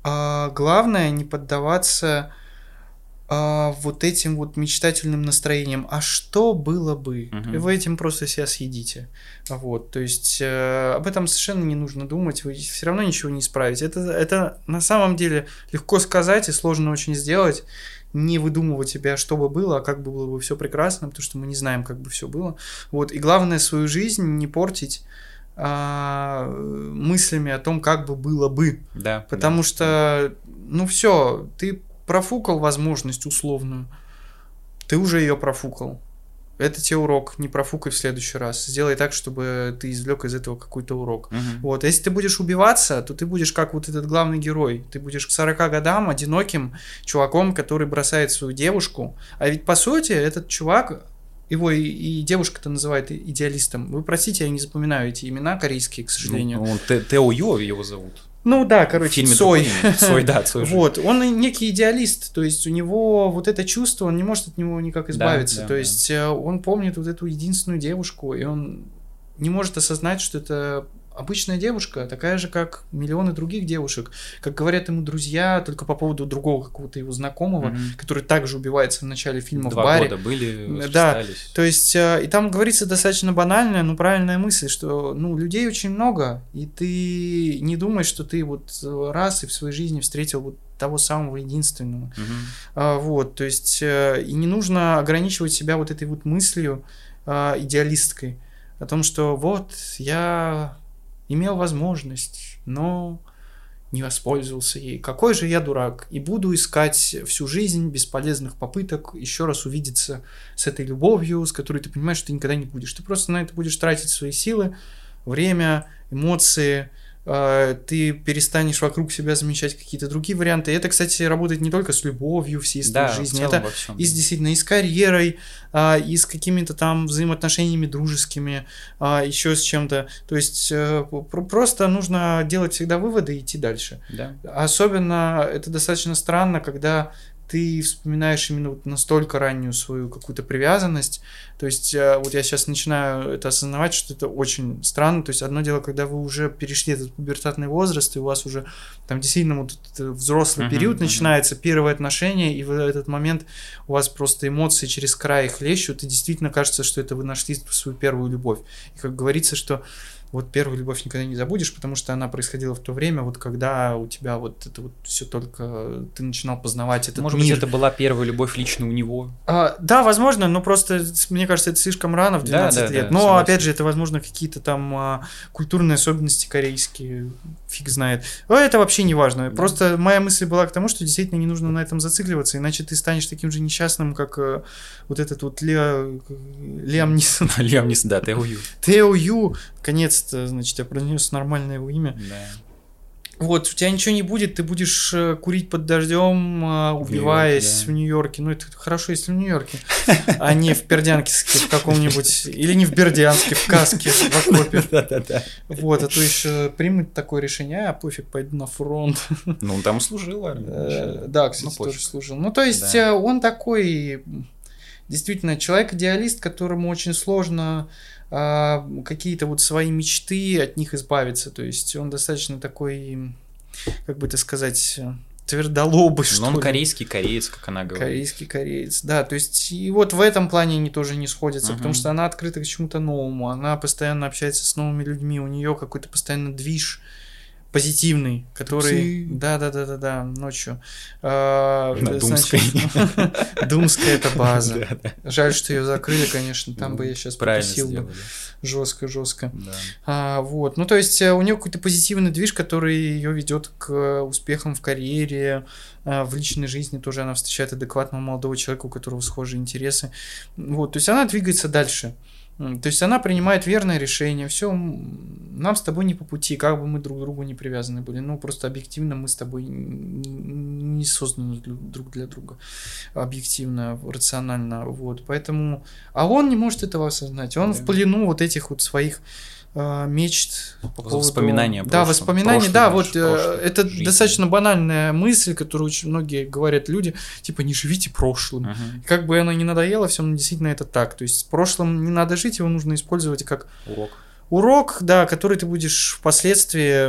а, главное не поддаваться а, вот этим вот мечтательным настроением. А что было бы? Мгм. И вы этим просто себя съедите. Вот, то есть э, об этом совершенно не нужно думать, вы все равно ничего не исправите. Это, это на самом деле легко сказать и сложно очень сделать. Не выдумывать себя, что бы было, а как бы было бы все прекрасно, потому что мы не знаем, как бы все было. Вот, и главное свою жизнь не портить а, мыслями о том, как бы было бы. Да. Потому да. что, ну все, ты профукал возможность условную, ты уже ее профукал. Это тебе урок, не профукай в следующий раз. Сделай так, чтобы ты извлек из этого какой-то урок. Мгм. Вот, если ты будешь убиваться, то ты будешь как вот этот главный герой. Ты будешь к 40 годам одиноким чуваком, который бросает свою девушку. А ведь по сути этот чувак, его и, и девушка-то называют и- идеалистом. Вы простите, я не запоминаю эти имена корейские, к сожалению. Ну, он Те- Тео Йо его зовут. Ну, да, короче, фильме Цой. Цой, да, Цой же. Вот, он некий идеалист, то есть у него вот это чувство, он не может от него никак избавиться. да, то да. есть э, он помнит вот эту единственную девушку, и он не может осознать, что это обычная девушка, такая же, как миллионы других девушек. Как говорят ему друзья, только по поводу другого какого-то его знакомого, Мгм. который также убивается в начале фильма Два в баре. года были, Да. То есть, э, и там говорится достаточно банальная, но правильная мысль, что, ну, людей очень много, и ты не думаешь, что ты вот э, раз и в своей жизни встретил вот того самого единственного. Мгм. А, вот, то есть, э, и не нужно ограничивать себя вот этой вот мыслью а, идеалисткой о том, что вот, я имел возможность, но не воспользовался ей. Какой же я дурак. И буду искать всю жизнь бесполезных попыток еще раз увидеться с этой любовью, с которой ты понимаешь, что ты никогда не будешь. Ты просто на это будешь тратить свои силы, время, эмоции, ты перестанешь вокруг себя замечать какие-то другие варианты. Это, кстати, работает не только с любовью всей своей Да, жизни, это всем, и с действительно и с карьерой, а, и с какими-то там взаимоотношениями дружескими, а, еще с чем-то. То есть э, про- просто нужно делать всегда выводы и идти дальше. Да. Особенно это достаточно странно, когда ты вспоминаешь именно вот настолько раннюю свою какую-то привязанность. То есть э, вот я сейчас начинаю это осознавать, что это очень странно. То есть одно дело, когда вы уже перешли этот пубертатный возраст, и у вас уже там действительно вот этот взрослый Мгм, период мгм. начинается, первые отношения, и в этот момент у вас просто эмоции через край хлещут, и действительно кажется, что это вы нашли свою первую любовь. И как говорится, что вот первую любовь никогда не забудешь, потому что она происходила в то время, вот когда у тебя вот это вот все только ты начинал познавать этот Может мир. быть, это была первая любовь лично у него. А, да, возможно, но просто мне кажется, это слишком рано в Да, 12 да, лет. да, но согласен. опять же, это возможно какие-то там а, культурные особенности корейские, фиг знает. Но это вообще не важно. Да. Просто моя мысль была к тому, что действительно не нужно на этом зацикливаться, иначе ты станешь таким же несчастным, как э, вот этот вот Лео, Лиам Нисон. Лиам Нисон, да, Тео Ю. Тео Ю, наконец-то, значит, я пронес нормальное его имя. Да. Вот, у тебя ничего не будет, ты будешь э, курить под дождем, э, убиваясь в Нью-Йорке. Ну, это хорошо, если в Нью-Йорке, а не в Бердянске в каком-нибудь, или не в Бердянске, в Каске, в окопе. Да-да-да. Вот, а то еще примут такое решение, а пофиг, пойду на фронт. Ну, он там служил, Э, армия. Да, кстати, Ну, тоже пофиг. служил. Ну, то есть, Да. э, он такой, действительно, человек-идеалист, которому очень сложно какие-то вот свои мечты от них избавиться. То есть, он достаточно такой, как бы это сказать, твердолобый, что Но он ли. корейский кореец, как она говорит. Корейский кореец, да, то есть и вот в этом плане они тоже не сходятся, потому Мгм. что она открыта к чему-то новому, она постоянно общается с новыми людьми, у нее какой-то постоянно движ позитивный, который, да, да, да, да, да, ночью. А, На значит, Думская это база. Жаль, что ее закрыли, конечно, там бы я сейчас Правильно потусил бы жестко, жестко. А, вот, ну то есть э, у нее какой-то позитивный движ, который ее ведет к э, успехам в карьере, а, в личной жизни тоже она встречает адекватного молодого человека, у которого схожие интересы. Вот, то есть она двигается дальше. То есть она принимает верное решение. Все, нам с тобой не по пути, как бы мы друг к другу не привязаны были. Ну, просто объективно мы с тобой не созданы друг для друга. Объективно, рационально. Вот. Поэтому. А он не может этого осознать. Он Да. в плену вот этих вот своих мечт по поводу... Воспоминания о Да, прошлом. воспоминания, Прошлой да, вот э, прошлой это жизни. достаточно банальная мысль, которую очень многие говорят люди, типа не живите прошлым. Мгм. Как бы оно ни надоело, все действительно это так. То есть прошлым не надо жить, его нужно использовать как Урок. Урок, да, который ты будешь впоследствии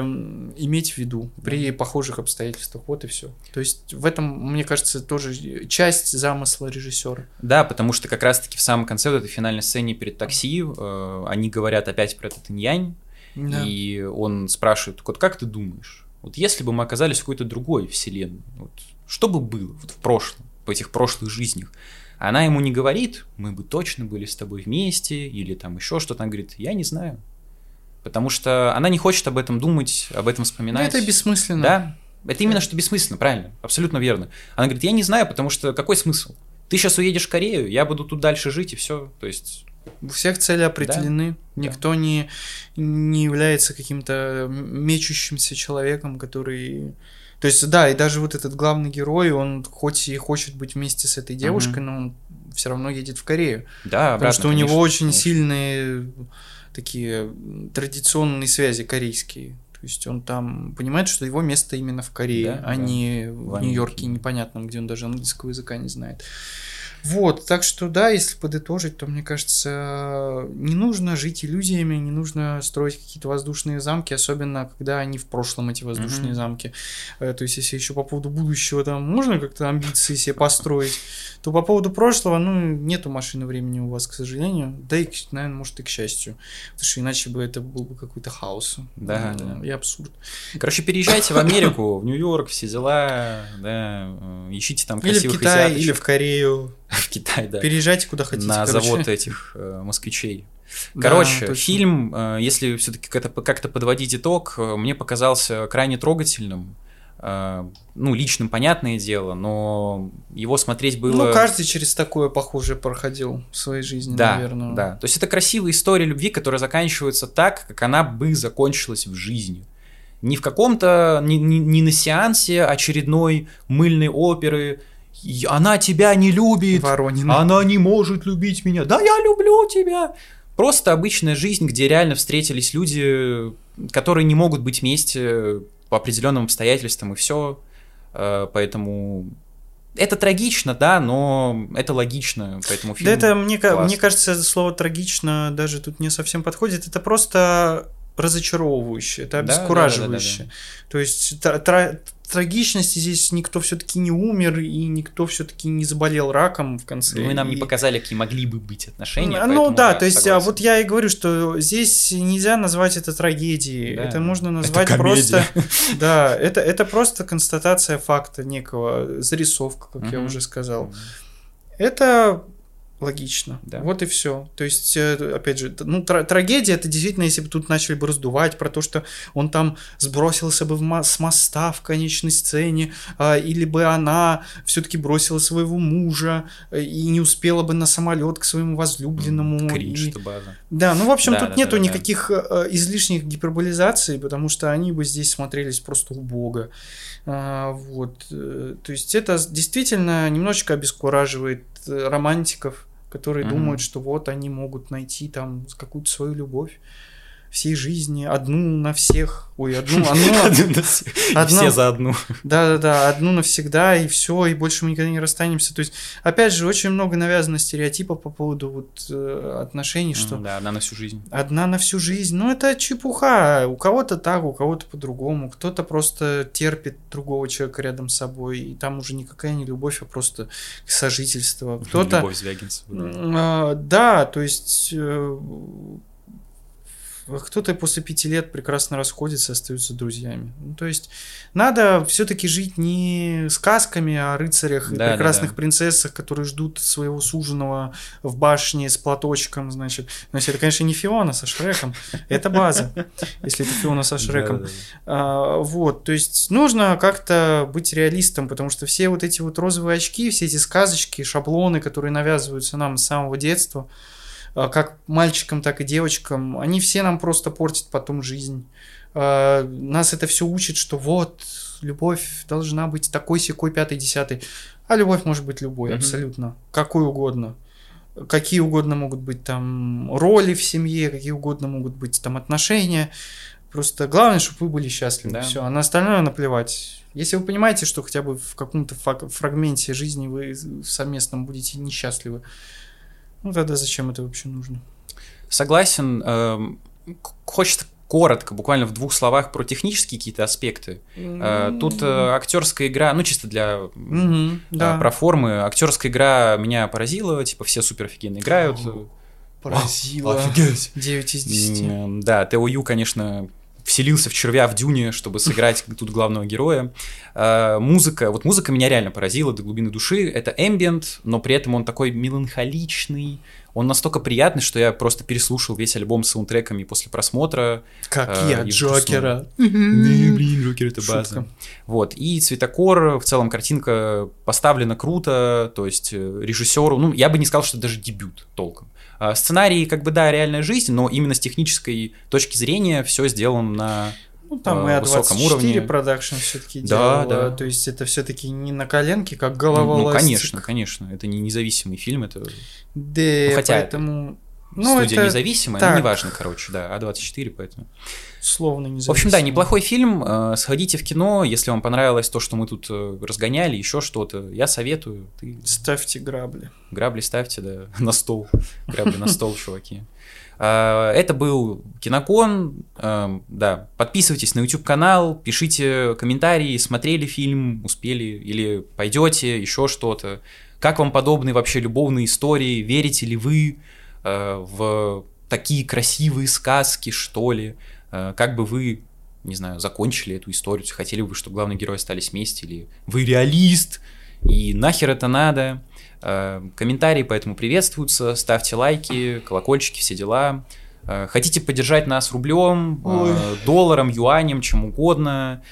иметь в виду при похожих обстоятельствах. Вот и все. То есть в этом, мне кажется, тоже часть замысла режиссера. Да, потому что как раз-таки в самом конце вот этой финальной сцене перед такси э, они говорят опять про этот инь Да. и он спрашивает, вот как ты думаешь, вот если бы мы оказались в какой-то другой вселенной, вот, что бы было вот в прошлом, в этих прошлых жизнях? Она ему не говорит, мы бы точно были с тобой вместе, или там еще что-то, она говорит, я не знаю. Потому что она не хочет об этом думать, об этом вспоминать. это бессмысленно. Да, это именно что бессмысленно, правильно, абсолютно верно. Она говорит, я не знаю, потому что какой смысл? Ты сейчас уедешь в Корею, я буду тут дальше жить, и все. То есть, У всех цели определены. Да. Никто не, не является каким-то мечущимся человеком, который... То есть, да, и даже вот этот главный герой, он хоть и хочет быть вместе с этой девушкой, но он все равно едет в Корею. да, Потому обратно, что у него очень конечно. сильные такие традиционные связи корейские. То есть он там понимает, что его место именно в Корее, Да, а да. не В в. Нью-Йорке непонятном, где он даже английского языка не знает. Вот, так что да, если подытожить, то мне кажется, не нужно жить иллюзиями, не нужно строить какие-то воздушные замки, особенно когда они в прошлом, эти воздушные Мгм. замки. Э, То есть, если еще по поводу будущего там можно как-то амбиции себе построить, то по поводу прошлого, ну, нету машины времени у вас, к сожалению. Да и, наверное, может и к счастью. Потому что иначе бы это был бы какой-то хаос. Да, Э, да. И абсурд. Короче, переезжайте в Америку, в Нью-Йорк, все дела, да, э, ищите там Или в красивых Китай, или в Корею. В Китай, да. Переезжайте куда хотите. на короче. завод этих э, москвичей. Да, Короче, точно. фильм, э, если все-таки как-то, как-то подводить итог, э, мне показался крайне трогательным. Э, ну, личным, понятное дело, но его смотреть было... Ну, каждый через такое похожее проходил в своей жизни, да, наверное. да. То есть это красивая история любви, которая заканчивается так, как она бы закончилась в жизни. Не в каком-то, не, не- не на сеансе очередной мыльной оперы. «И Она тебя не любит, Воронин. она не может любить меня. Да, я люблю тебя. Просто обычная жизнь, где реально встретились люди, которые не могут быть вместе по определенным обстоятельствам, и все. Поэтому это трагично, да, но это логично, поэтому фильм... Да это, мне, мне кажется, слово трагично даже тут не совсем подходит. Это просто разочаровывающе, это Да, да, обескураживающе. да, да, То есть тра- трагичности здесь никто все-таки не умер и никто все-таки не заболел раком в конце. Ну и нам не И- показали, какие могли бы быть отношения. Ну да, то есть, а согласен. вот я и говорю, что здесь нельзя назвать это трагедией. Да. Это можно Это назвать комедия. просто. Да, это, это просто констатация факта некого, зарисовка, как я уже сказал. Это логично. Да. Вот и все. То есть, э, опять же, ну, тра- трагедия это действительно, если бы тут начали бы раздувать про то, что он там сбросился бы мо- с моста в конечной сцене, а, или бы она все-таки бросила своего мужа э, и не успела бы на самолет к своему возлюбленному. Кринж, и- база. Да, ну, в общем, Да, тут да, нету да, да. никаких э, излишних гиперболизаций, потому что они бы здесь смотрелись просто убого. А, вот. э, То есть это действительно немножечко обескураживает э, романтиков, которые Мгм. думают, что вот они могут найти там какую-то свою любовь всей жизни, одну на всех. Ой, одну, одну, одну- Все за одну. да-да-да, одну навсегда, и все, и больше мы никогда не расстанемся. То есть, опять же, очень много навязано стереотипов по поводу вот э, отношений, что Да, одна на всю жизнь. Одна на всю жизнь. Ну, это чепуха. У кого-то так, у кого-то по-другому. Кто-то просто терпит другого человека рядом с собой. И там уже никакая не любовь, а просто сожительство. Кто-то... Любовь Звягинцева. а, Да, то есть... Кто-то после пяти лет прекрасно расходится, остаются друзьями. Ну, то есть надо все-таки жить не сказками о рыцарях и Да, да, прекрасных да. принцессах, которые ждут своего суженого в башне с платочком, значит. Если это, конечно, не Фиона со Шреком, это база, если это Фиона со Шреком. А, вот, то есть нужно как-то быть реалистом, потому что все вот эти вот розовые очки, все эти сказочки, шаблоны, которые навязываются нам с самого детства, как мальчикам, так и девочкам, они все нам просто портят потом жизнь. А, Нас это все учит, что вот, любовь должна быть такой, секой, пятый, десятый. А любовь может быть любой, Мгм. абсолютно. Какой угодно. Какие угодно могут быть там роли в семье, какие угодно могут быть там отношения. Просто главное, чтобы вы были счастливы. Да. Все, а на остальное наплевать. Если вы понимаете, что хотя бы в каком-то фрагменте жизни вы совместном будете несчастливы, ну тогда зачем это вообще нужно? Согласен. эм, Хочется коротко, буквально в двух словах про технические какие-то аспекты. Э, Тут э, актерская игра, ну чисто для э, да. про формы. Актерская игра меня поразила, типа все супер офигенно играют. Поразило. Офигеть. 9 из 10. М, Да, Тео Ю, конечно, вселился в червя в дюне, чтобы сыграть тут главного героя. Э, Музыка, вот музыка меня реально поразила до глубины души. Это эмбиент, но при этом он такой меланхоличный. Он настолько приятный, что я просто переслушал весь альбом с саундтреками после просмотра. Как э, я, Джокера. Не, блин, Джокер это база. Вот, и цветокор, в целом картинка поставлена круто, то есть э, режиссеру, ну, я бы не сказал, что это даже дебют толком. А Сценарий, как бы, да, реальная жизнь, но именно с технической точки зрения все сделано на... Ну, там э, и высоком А24 уровне. продакшн все-таки Да, делала. да. То есть это все-таки не на коленке, как Ну, голова ну, ластик. конечно, конечно, это не независимый фильм, это Да, Ну, хотя поэтому... Ну, студия это независимая, так. но неважно, короче, да, А24, поэтому... словно не В общем, да, неплохой фильм, э, сходите в кино, если вам понравилось то, что мы тут э, разгоняли, еще что-то, я советую, ты Ставьте грабли. Грабли ставьте, да, на стол. Грабли на стол, чуваки. А, Это был Кинокон. Эм, Да, подписывайтесь на YouTube канал, пишите комментарии, смотрели фильм, успели или пойдете, еще что-то. Как вам подобные вообще любовные истории? Верите ли вы э, в такие красивые сказки, что ли? Э, Как бы вы, не знаю, закончили эту историю? Хотели бы вы, чтобы главные герои остались вместе? Или вы реалист? И нахер это надо? Э, Комментарии поэтому приветствуются, ставьте лайки, колокольчики, все дела. Э, Хотите поддержать нас рублем, Ой. э, долларом, юанем, чем угодно.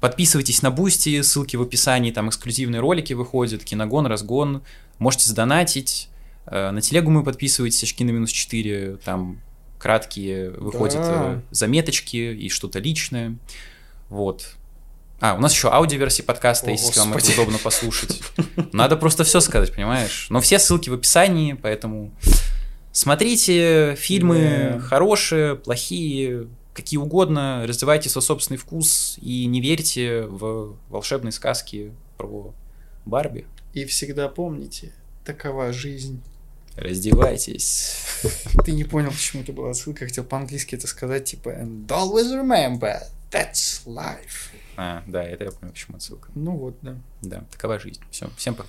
Подписывайтесь на Boosty, ссылки в описании, там эксклюзивные ролики выходят, киногон, разгон. Можете задонатить. Э, На телегу мы подписывайтесь, очки на минус 4, там краткие выходят Да. заметочки и что-то личное. Вот. А, у нас еще аудиоверсии подкаста, О, если вам это удобно послушать. Надо просто все сказать, понимаешь? Но все ссылки в описании, поэтому смотрите фильмы хорошие, плохие, какие угодно, развивайте свой собственный вкус и не верьте в волшебные сказки про Барби. И всегда помните, такова жизнь. Раздевайтесь. Ты не понял, почему это была ссылка, хотел по-английски это сказать, типа And always remember, that's life. А, да, это я понял, почему отсылка. Ну вот, да. Да, такова жизнь. Все, всем пока.